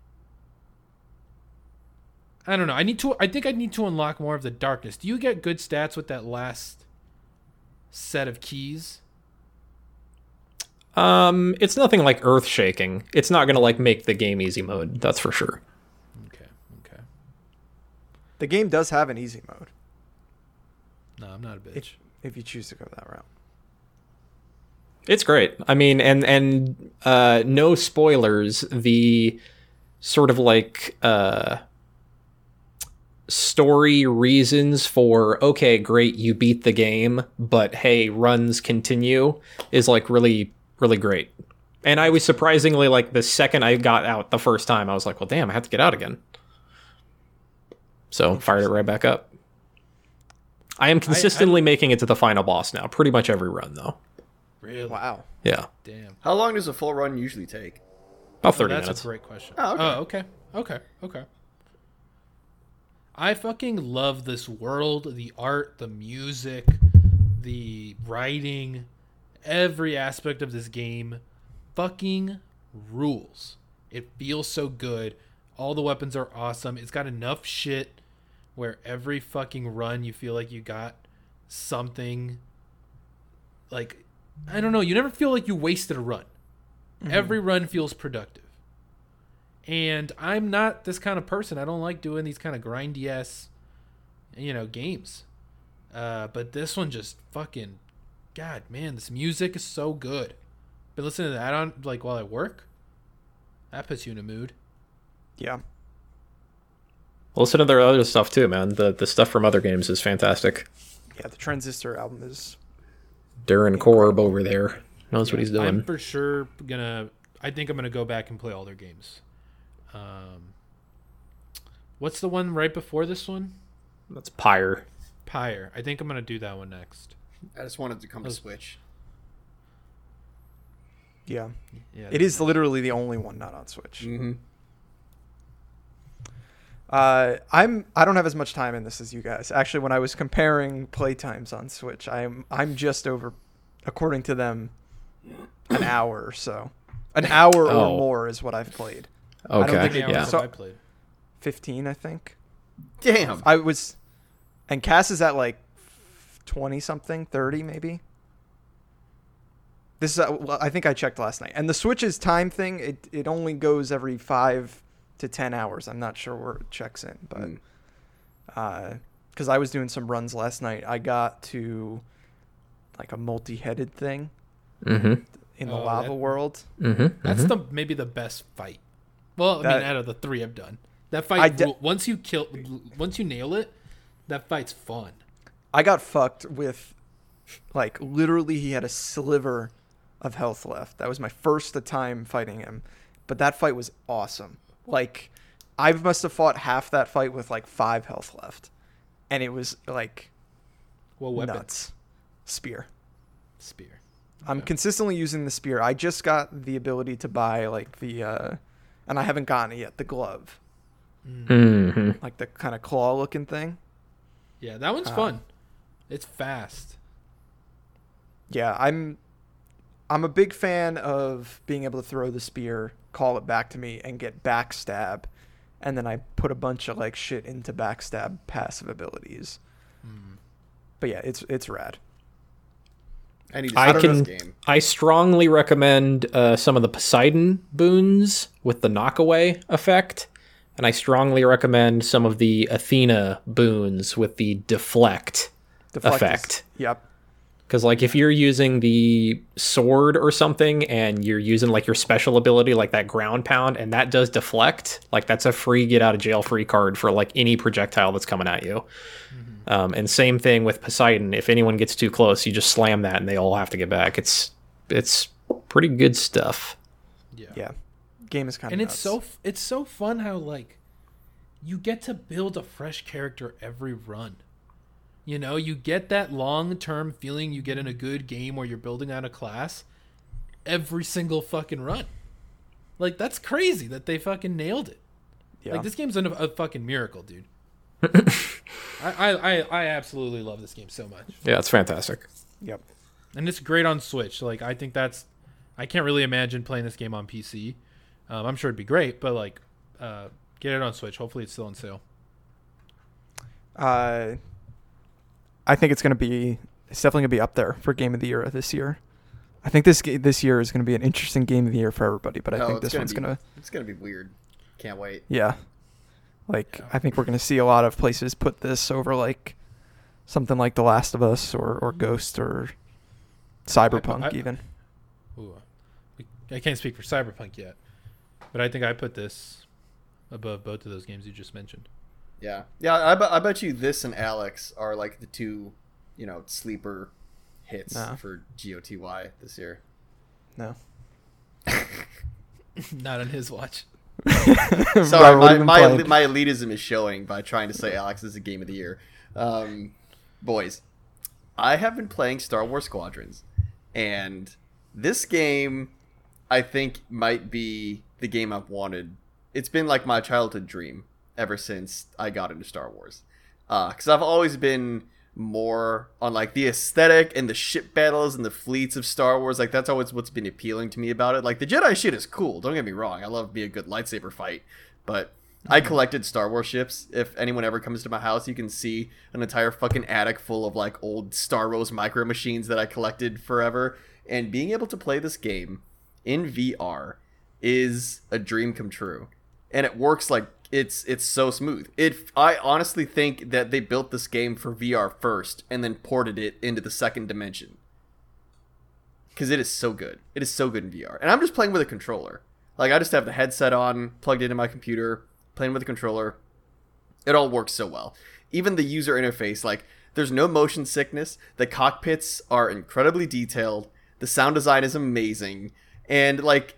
S4: I don't know. I need to. I think I need to unlock more of the darkness. Do you get good stats with that last set of keys?
S2: Um, it's nothing like earth shaking. It's not gonna like make the game easy mode. That's for sure.
S4: Okay. Okay.
S1: The game does have an easy mode
S4: No, I'm not a bitch.
S1: if if you choose to go that route.
S2: It's great. I mean, and and uh, no spoilers. The sort of like uh, story reasons for okay, great, you beat the game, but hey, runs continue is like really really great. And I was surprisingly like the second I got out the first time, I was like, well, damn, I have to get out again. So fired it right back up. I am consistently making it to the final boss now, pretty much every run though.
S4: Really?
S1: Wow.
S2: Yeah,
S4: Damn.
S3: How long does a full run usually take?
S2: about
S4: Oh,
S2: thirty
S4: that's
S2: minutes.
S4: That's a great question.
S3: Oh, okay.
S4: Oh, okay. Okay. Okay. I fucking love this world, the art, the music, the writing, every aspect of this game fucking rules. It feels so good. All the weapons are awesome. It's got enough shit where every fucking run you feel like you got something like I don't know, you never feel like you wasted a run. Every run feels productive. And I'm not this kind of person. I don't like doing these kind of grindy ass, you know, games. Uh, but this one just fucking, God, man, this music is so good. Been listening to that on like while I work. That puts you in a mood.
S1: Yeah.
S2: Listen to their other stuff too, man. The the stuff from other games is fantastic.
S1: Yeah, the Transistor album is
S2: Darren Korb over there knows what he's doing.
S4: I'm for sure gonna. I think I'm gonna go back and play all their games. Um, what's the one right before this one?
S2: That's Pyre.
S4: Pyre. I think I'm gonna do that one next.
S3: I just wanted to come to Switch.
S1: yeah.
S4: Yeah,
S1: It is literally the only one not on Switch.
S3: Mm-hmm.
S1: Uh, I'm I don't have as much time in this as you guys. Actually, when I was comparing play times on Switch, I'm I'm just over, according to them, an hour or so. An hour
S2: Oh.
S1: or more is what I've played.
S2: Okay,
S1: think
S4: How many
S2: yeah.
S4: hours
S1: So-
S4: I played?
S1: Fifteen, I think.
S3: Damn.
S1: I was, and Cass is at like twenty something, thirty maybe. This is uh, well, I think I checked last night, and the Switch's time thing it it only goes every five to ten hours. I'm not sure where it checks in, but
S3: Mm.
S1: because I was doing some runs last night, I got to like a multi-headed thing
S2: Mm-hmm.
S1: in the
S4: Oh,
S1: lava
S4: that-
S1: world.
S2: Mm-hmm.
S4: That's the maybe the best fight. Well, I
S1: That-
S4: mean, out of the three I've done, that fight
S1: de-
S4: once you kill, once you nail it, that fight's fun.
S1: I got fucked with like literally he had a sliver of health left. That was my first time fighting him. But that fight was awesome. Like I must have fought half that fight with like 5 health left. and it was like
S4: Well, weapon
S1: nuts. Spear.
S4: spear.
S1: I'm consistently using the spear. I just got the ability to buy like the, uh, and I haven't gotten it yet. The glove,
S2: hmm
S1: like the kind of claw looking thing.
S4: Yeah, that one's
S1: Uh,
S4: fun. It's fast.
S1: Yeah, I'm I'm a big fan of being able to throw the spear, call it back to me, and get backstab, and then I put a bunch of like shit into backstab passive abilities. But yeah, it's it's rad.
S3: I need to
S2: I
S3: start
S2: can.
S3: game.
S2: I strongly recommend uh, some of the Poseidon boons with the knockaway effect, and I strongly recommend some of the Athena boons with the deflect
S1: Deflect is-
S2: effect.
S1: Yep.
S2: Because like if you're using the sword or something, and you're using like your special ability, like that ground pound, and that does deflect, like that's a free get out of jail free card for like any projectile that's coming at you. Um, and same thing with Poseidon. If anyone gets too close, you just slam that, and they all have to get back. It's it's pretty good stuff.
S4: Yeah.
S1: Yeah. Game is kind of
S4: and it's so f- it's so fun how like you get to build a fresh character every run. You know, you get that long term feeling you get in a good game where you're building out a class every single fucking run. Like that's crazy that they fucking nailed it.
S1: yeah.
S4: Like this game's a, a fucking miracle, dude. I, I, I I absolutely love this game so much,
S2: Yeah, it's fantastic.
S1: Yep.
S4: and it's great on Switch. Like I think that's, I can't really imagine playing this game on PC. Um, I'm sure it'd be great, but like, uh, get it on Switch. Hopefully, it's still on sale.
S1: Uh, I think it's gonna be it's definitely gonna be up there for game of the year this year. I think this this year is gonna be an interesting game of the year for everybody, but I
S3: Oh,
S1: think
S3: it's
S1: this one's gonna
S3: It's gonna be weird. Can't wait.
S1: yeah. Like I think we're gonna see a lot of places put this over like something like The Last of Us or or mm-hmm. Ghost or Cyberpunk
S4: I-
S1: even.
S4: Ooh, I can't speak for Cyberpunk yet, but I think I put this above both of those games you just mentioned.
S3: Yeah, yeah. I, bet- I bet you this and Alyx are like the two, you know, sleeper hits
S1: Nah.
S3: for GOTY this year.
S1: No.
S4: Not on his watch.
S3: Sorry, my
S1: have you been
S3: my,
S1: playing?
S3: my elitism is showing by trying to say Alyx is a game of the year. Um, boys, I have been playing Star Wars Squadrons, and this game, I think, might be the game I've wanted. It's been like my childhood dream ever since I got into Star Wars, uh, because I've always been more on like the aesthetic and the ship battles and the fleets of Star Wars. Like that's always what's been appealing to me about it. Like the Jedi shit is cool. Don't get me wrong. I love me a good lightsaber fight, but I mm-hmm. collected Star Wars ships. If anyone ever comes to my house, you can see an entire fucking attic full of like old Star Wars micro machines that I collected forever. And being able to play this game in VR is a dream come true. And it works like it's it's so smooth. It I honestly think that they built this game for VR first and then ported it into the second dimension. Cuz it is so good. It is so good in VR. And I'm just playing with a controller. Like I just have the headset on, plugged into my computer, playing with the controller. It all works so well. Even the user interface, like there's no motion sickness. The cockpits are incredibly detailed. The sound design is amazing. And like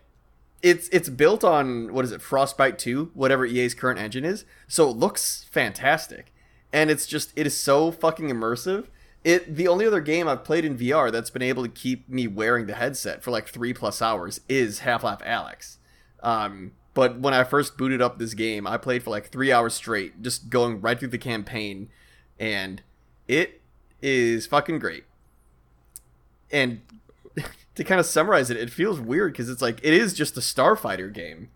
S3: it's it's built on what is it frostbite 2 whatever ea's current engine is. So it looks fantastic. And it's just it is so fucking immersive. It the only other game i've played in vr that's been able to keep me wearing the headset for like three plus hours is half-life alyx um, but when i first booted up this game i played for like three hours straight just going right through the campaign. And it is fucking great. And to kind of summarize it, it feels weird because it's like it is just a Starfighter game.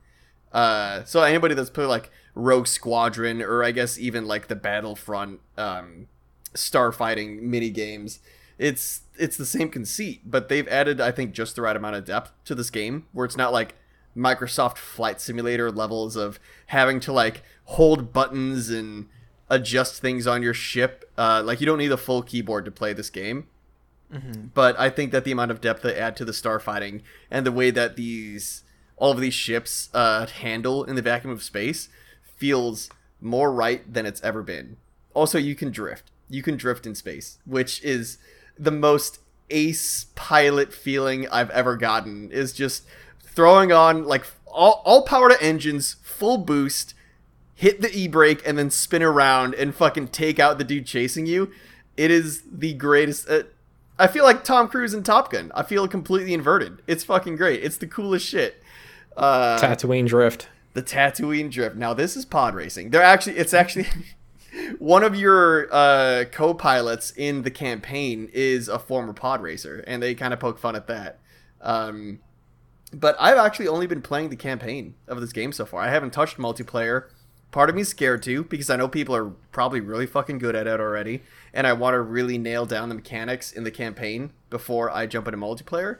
S3: Uh, so anybody that's played like Rogue Squadron or I guess even like the Battlefront um, starfighting mini games, it's it's the same conceit, but they've added I think just the right amount of depth to this game where it's not like Microsoft Flight Simulator levels of having to like hold buttons and adjust things on your ship. Uh, like you don't need a full keyboard to play this game but I think that the amount of depth they add to the starfighting and the way that these all of these ships uh, handle in the vacuum of space feels more right than it's ever been. Also, you can drift. You can drift in space, which is the most ace pilot feeling I've ever gotten. Is just throwing on like all, all power to engines, full boost, hit the e brake and then spin around and fucking take out the dude chasing you. It is the greatest. Uh, I feel like Tom Cruise in Top Gun. I feel completely inverted. It's fucking great. It's the coolest shit. Uh,
S2: Tatooine drift.
S3: the Tatooine drift. Now this is pod racing. They're actually it's actually one of your uh, co-pilots in the campaign is a former pod racer, and they kind of poke fun at that. Um, but I've actually only been playing the campaign of this game so far. I haven't touched multiplayer. Part of me's scared to because I know people are probably really fucking good at it already, and I want to really nail down the mechanics in the campaign before I jump into multiplayer.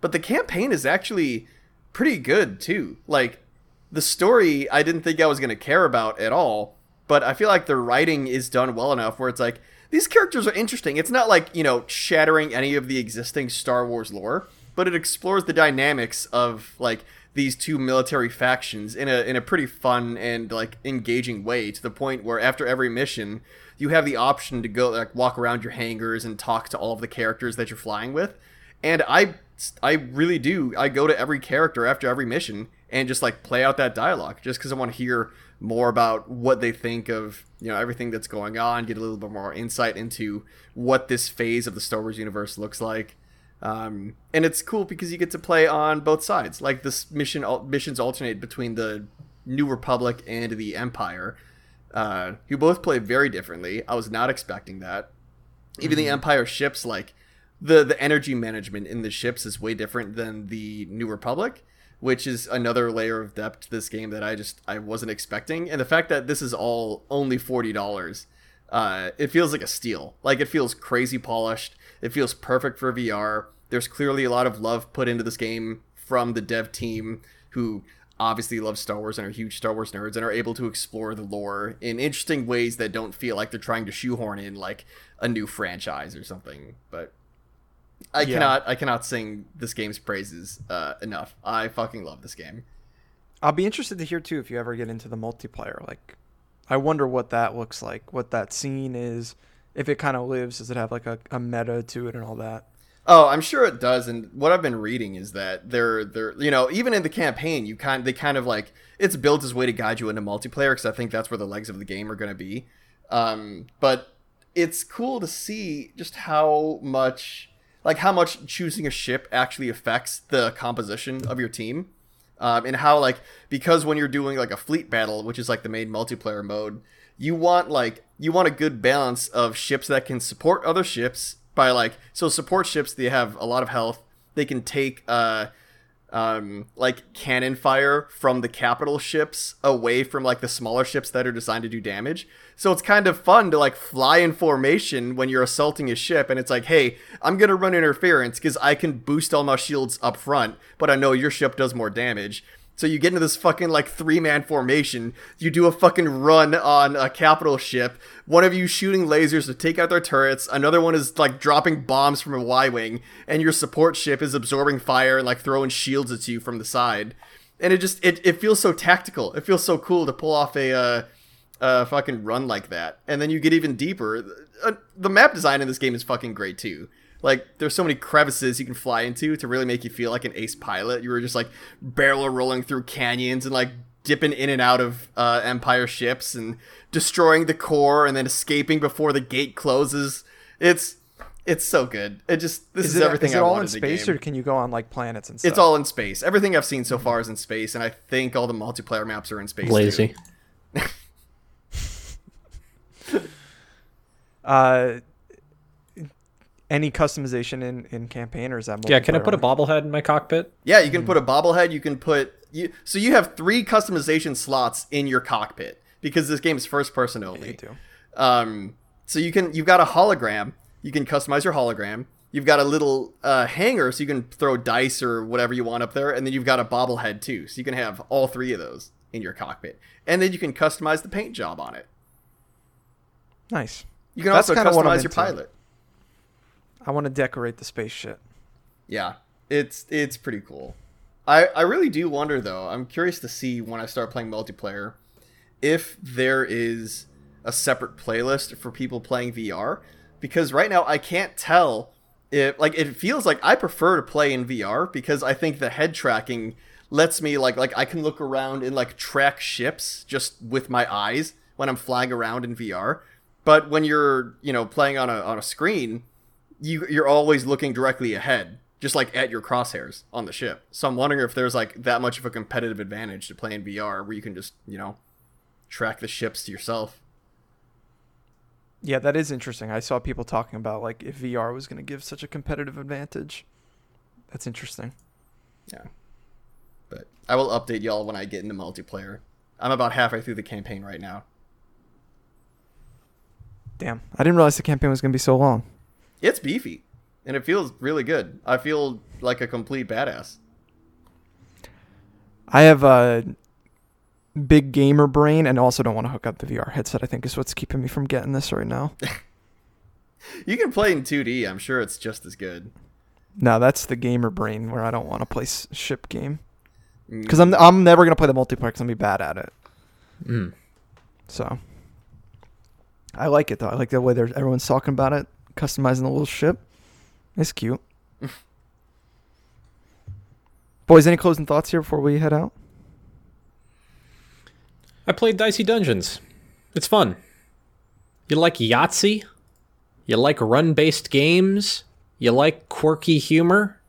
S3: But the campaign is actually pretty good too. Like the story, I didn't think I was going to care about at all, but I feel like the writing is done well enough where it's like these characters are interesting. It's not like, you know, shattering any of the existing Star Wars lore, but it explores the dynamics of like these two military factions in a in a pretty fun and like engaging way to the point where after every mission you have the option to go like walk around your hangars and talk to all of the characters that you're flying with. And I I really do. I go to every character after every mission and just like play out that dialogue just because I want to hear more about what they think of you know everything that's going on, get a little bit more insight into what this phase of the Star Wars universe looks like. Um, and it's cool because you get to play on both sides. Like this mission missions alternate between the New Republic and the Empire, uh, who both play very differently. I was not expecting that. Even the Empire ships, like the the energy management in the ships, is way different than the New Republic which is another layer of depth to this game that I just I wasn't expecting. And the fact that this is all only forty dollars, uh, it feels like a steal. Like it feels crazy polished. It feels perfect for VR. There's clearly a lot of love put into this game from the dev team who obviously love Star Wars and are huge Star Wars nerds and are able to explore the lore in interesting ways that don't feel like they're trying to shoehorn in like a new franchise or something. But I
S1: Yeah.
S3: cannot I cannot sing this game's praises uh, enough. I fucking love this game.
S1: I'll be interested to hear too if you ever get into the multiplayer. Like, I wonder what that looks like, what that scene is, if it kind of lives. Does it have like a, a meta to it and all that?
S3: Oh, I'm sure it does. And what I've been reading is that they're they're you know even in the campaign you kind they kind of like it's built as a way to guide you into multiplayer because I think that's where the legs of the game are going to be. Um, but it's cool to see just how much like how much choosing a ship actually affects the composition of your team. Um, and how like because when you're doing like a fleet battle, which is like the main multiplayer mode, you want like you want a good balance of ships that can support other ships by like so support ships they have a lot of health. They can take uh um like cannon fire from the capital ships away from like the smaller ships that are designed to do damage. So it's kind of fun to like fly in formation when you're assaulting a ship and it's like, "Hey, I'm to run interference cuz I can boost all my shields up front, but I know your ship does more damage." So you get into this fucking like three man formation. You do a fucking run on a capital ship. One of you shooting lasers to take out their turrets. Another one is like dropping bombs from a Y wing, and your support ship is absorbing fire and like throwing shields at you from the side. And it just it, it feels so tactical. It feels so cool to pull off a uh, uh fucking run like that. And then you get even deeper. Uh, the map design in this game is fucking great too. Like there's so many crevices you can fly into to really make you feel like an ace pilot. You were just like barrel rolling through canyons and like dipping in and out of uh, Empire ships and destroying the core and then escaping before the gate closes. It's it's so good. It just this is,
S1: it,
S3: everything
S1: is it
S3: I
S1: all
S3: wanted
S1: in
S3: in
S1: space, or can you go on like planets and stuff?
S3: It's all in space. Everything I've seen so far is in space, and I think all the multiplayer maps are in space.
S2: Lazy.
S3: Too.
S1: Uh, any customization in in campaign, or is that?
S2: Yeah, can I put a bobblehead in my cockpit?
S3: Yeah, you can put a bobblehead. You can put you. So you have three customization slots in your cockpit because this game is first person only.
S1: You do.
S3: Um, so you can you've got a hologram. You can customize your hologram. You've got a little uh, hanger, so you can throw dice or whatever you want up there, and then you've got a bobblehead too, so you can have all three of those in your cockpit, and then you can customize the paint job on it.
S1: Nice.
S3: You can
S1: That's
S3: also
S1: kinda what I'm
S3: customize your
S1: into.
S3: pilot.
S1: I want to decorate the space shit.
S3: Yeah, it's it's pretty cool. I I really do wonder though. I'm curious to see when I start playing multiplayer if there is a separate playlist for people playing VR because right now I can't tell if like it feels like I prefer to play in VR because I think the head tracking lets me like like I can look around and like track ships just with my eyes when I'm flying around in VR. But when you're you know playing on a on a screen, you you're always looking directly ahead, just like at your crosshairs on the ship. So I'm wondering if there's like that much of a competitive advantage to play in VR where you can just you know track the ships to yourself.
S1: Yeah, that is interesting. I saw people talking about like if VR was going to give such a competitive advantage. That's interesting.
S3: Yeah. But I will update y'all when I get into multiplayer. I'm about halfway through the campaign right now.
S1: Damn, I didn't realize the campaign was going to be so long.
S3: It's beefy, and it feels really good. I feel like a complete badass.
S1: I have a big gamer brain and also don't want to hook up the VR headset. I think is what's keeping me from getting this right now.
S3: You can play in 2D. I'm sure it's just as good.
S1: no, that's the gamer brain where I don't want to play ship game
S3: Mm.
S1: because I'm I'm never gonna play the multiplayer because I'm gonna be bad at it.
S2: Mm.
S1: So I like it though. I like the way everyone's talking about it, customizing the little ship. It's cute. Boys, any closing thoughts here before we head out?
S2: I played Dicey Dungeons. It's fun. You like Yahtzee? You like run based games? You like quirky humor?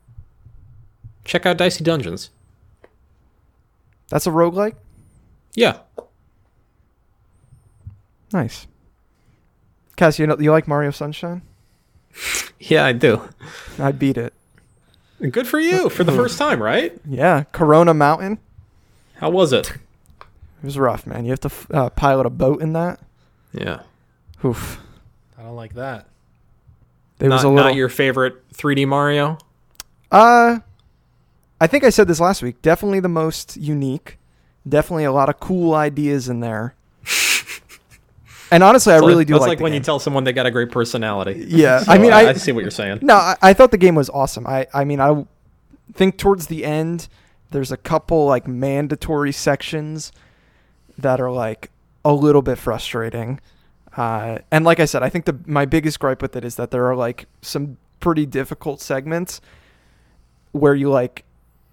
S2: Check out Dicey Dungeons.
S1: That's a roguelike?
S2: Yeah.
S1: Nice. Cass, you know you like Mario Sunshine?
S2: Yeah, I do.
S1: I beat it.
S2: Good for you for the first time, right?
S1: Yeah, Corona Mountain.
S2: How was it?
S1: It was rough, man. You have to uh, pilot a boat in that.
S2: Yeah.
S1: Oof.
S4: I don't like that.
S1: It was a little.
S2: not your favorite 3D Mario?
S1: Uh, I think I said this last week. Definitely the most unique. Definitely a lot of cool ideas in there. And honestly, I really do
S2: That's
S1: like,
S2: like when you tell someone they got a great personality.
S1: Yeah,
S2: So
S1: I mean, I,
S2: I see what you're saying.
S1: no, I, I thought the game was awesome. I, I mean, I think towards the end, there's a couple like mandatory sections that are like a little bit frustrating. Uh, and like I said, I think the my biggest gripe with it is that there are like some pretty difficult segments where you like,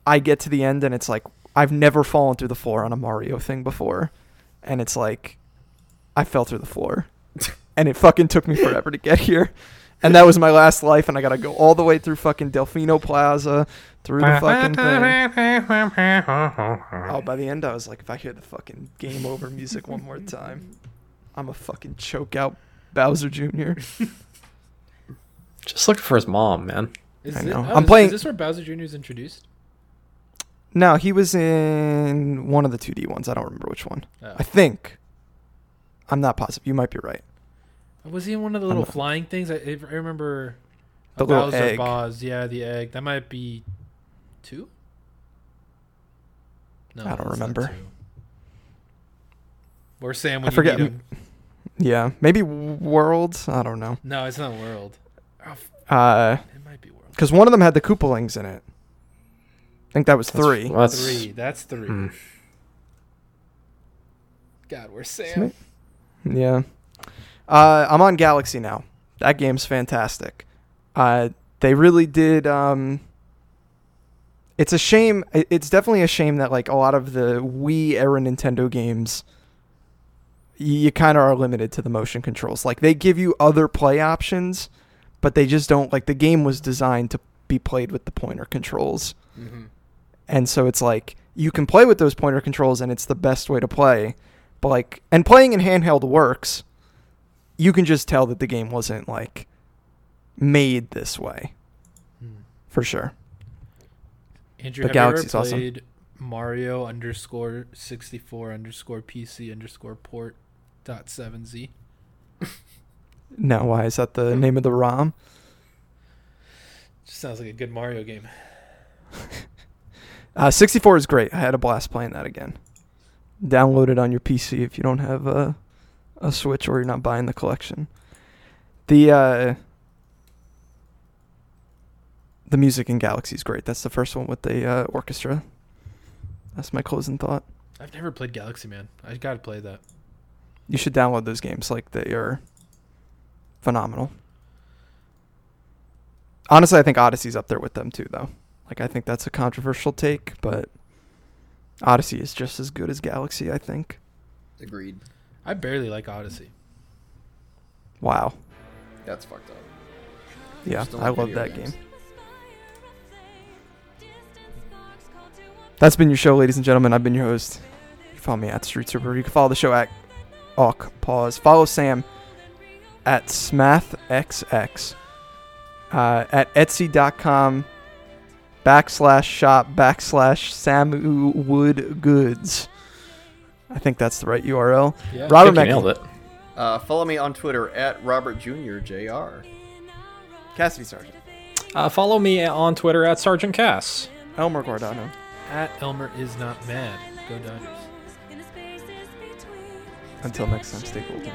S1: I get to the end and it's like I've never fallen through the floor on a Mario thing before, and it's like I fell through the floor, and it fucking took me forever to get here. And that was my last life, and I gotta go all the way through fucking Delfino Plaza, through the fucking thing. Oh, by the end, I was like, if I hear the fucking game over music one more time, I'm a fucking choke out Bowser Jr.
S2: Just looking for his mom, man.
S4: Is
S1: I
S4: it-
S1: know.
S4: oh,
S1: I'm
S4: is-
S1: playing-
S4: Is this where Bowser Jr. is introduced?
S1: No, he was in one of the 2D ones. I don't remember which one.
S4: Oh.
S1: I think. I'm not positive. You might be right.
S4: Was he in one of the little flying things? I, I remember
S1: The
S4: a
S1: little egg.
S4: Boss. Yeah, the egg. That might be two. No,
S1: I don't remember.
S4: two. Or Sam
S1: I
S4: when
S1: forget-
S4: you him.
S1: Yeah, maybe Worlds. I don't know.
S4: No, it's not World. Oh, f-
S1: Uh,
S4: it might be World.
S1: because one of them had the Koopalings in it. I think that was three.
S2: That's
S4: Three. That's three.
S2: Hmm.
S4: God, where's Sam?
S1: Yeah. Uh, I'm on Galaxy now. That game's fantastic. Uh, they really did. Um, it's a shame. It's definitely a shame that like a lot of the Wii era Nintendo games, you kind of are limited to the motion controls. Like they give you other play options, but they just don't. Like the game was designed to be played with the pointer controls.
S4: Mm-hmm.
S1: And so it's like you can play with those pointer controls and it's the best way to play. But like and playing in handheld works. You can just tell that the game wasn't like made this way. For sure.
S4: Andrew,
S1: The
S4: have
S1: Galaxy's
S4: you ever
S1: awesome.
S4: played Mario underscore sixty four underscore PC underscore port dot seven Z?
S1: No, why is that the name of the ROM?
S4: Just sounds like a good Mario game.
S1: Uh, 64 is great. I had a blast playing that again. Download it on your PC if you don't have a, a Switch or you're not buying the collection. The uh, the music in Galaxy is great. That's the first one with the uh, orchestra. That's my closing thought.
S4: I've never played Galaxy Man. I gotta play that.
S1: You should download those games. Like they are phenomenal. Honestly, I think Odyssey's up there with them too, though. Like I think that's a controversial take, but
S5: Odyssey is just as good as Galaxy, I think.
S3: Agreed.
S4: I barely like Odyssey.
S5: Wow.
S3: That's fucked up.
S5: Yeah, I love that
S3: games.
S5: game. That's been your show, ladies and gentlemen. I've been your host. You follow me at Street Super. You can follow the show at Awk Pause. Follow Sam at SmathXX. Uh, at Etsy.com backslash shop backslash Samu Wood Goods. I think that's the right URL.
S4: Yeah,
S5: Robert
S2: nailed it.
S3: Uh, follow me on Twitter at Robert Jr. Jr.
S5: Cassidy Sergeant.
S2: Uh, follow me on Twitter at Sergeant Cass.
S5: Elmer Guardano.
S4: At Elmer is not mad. Go Dodgers.
S5: Until next time, stay golden.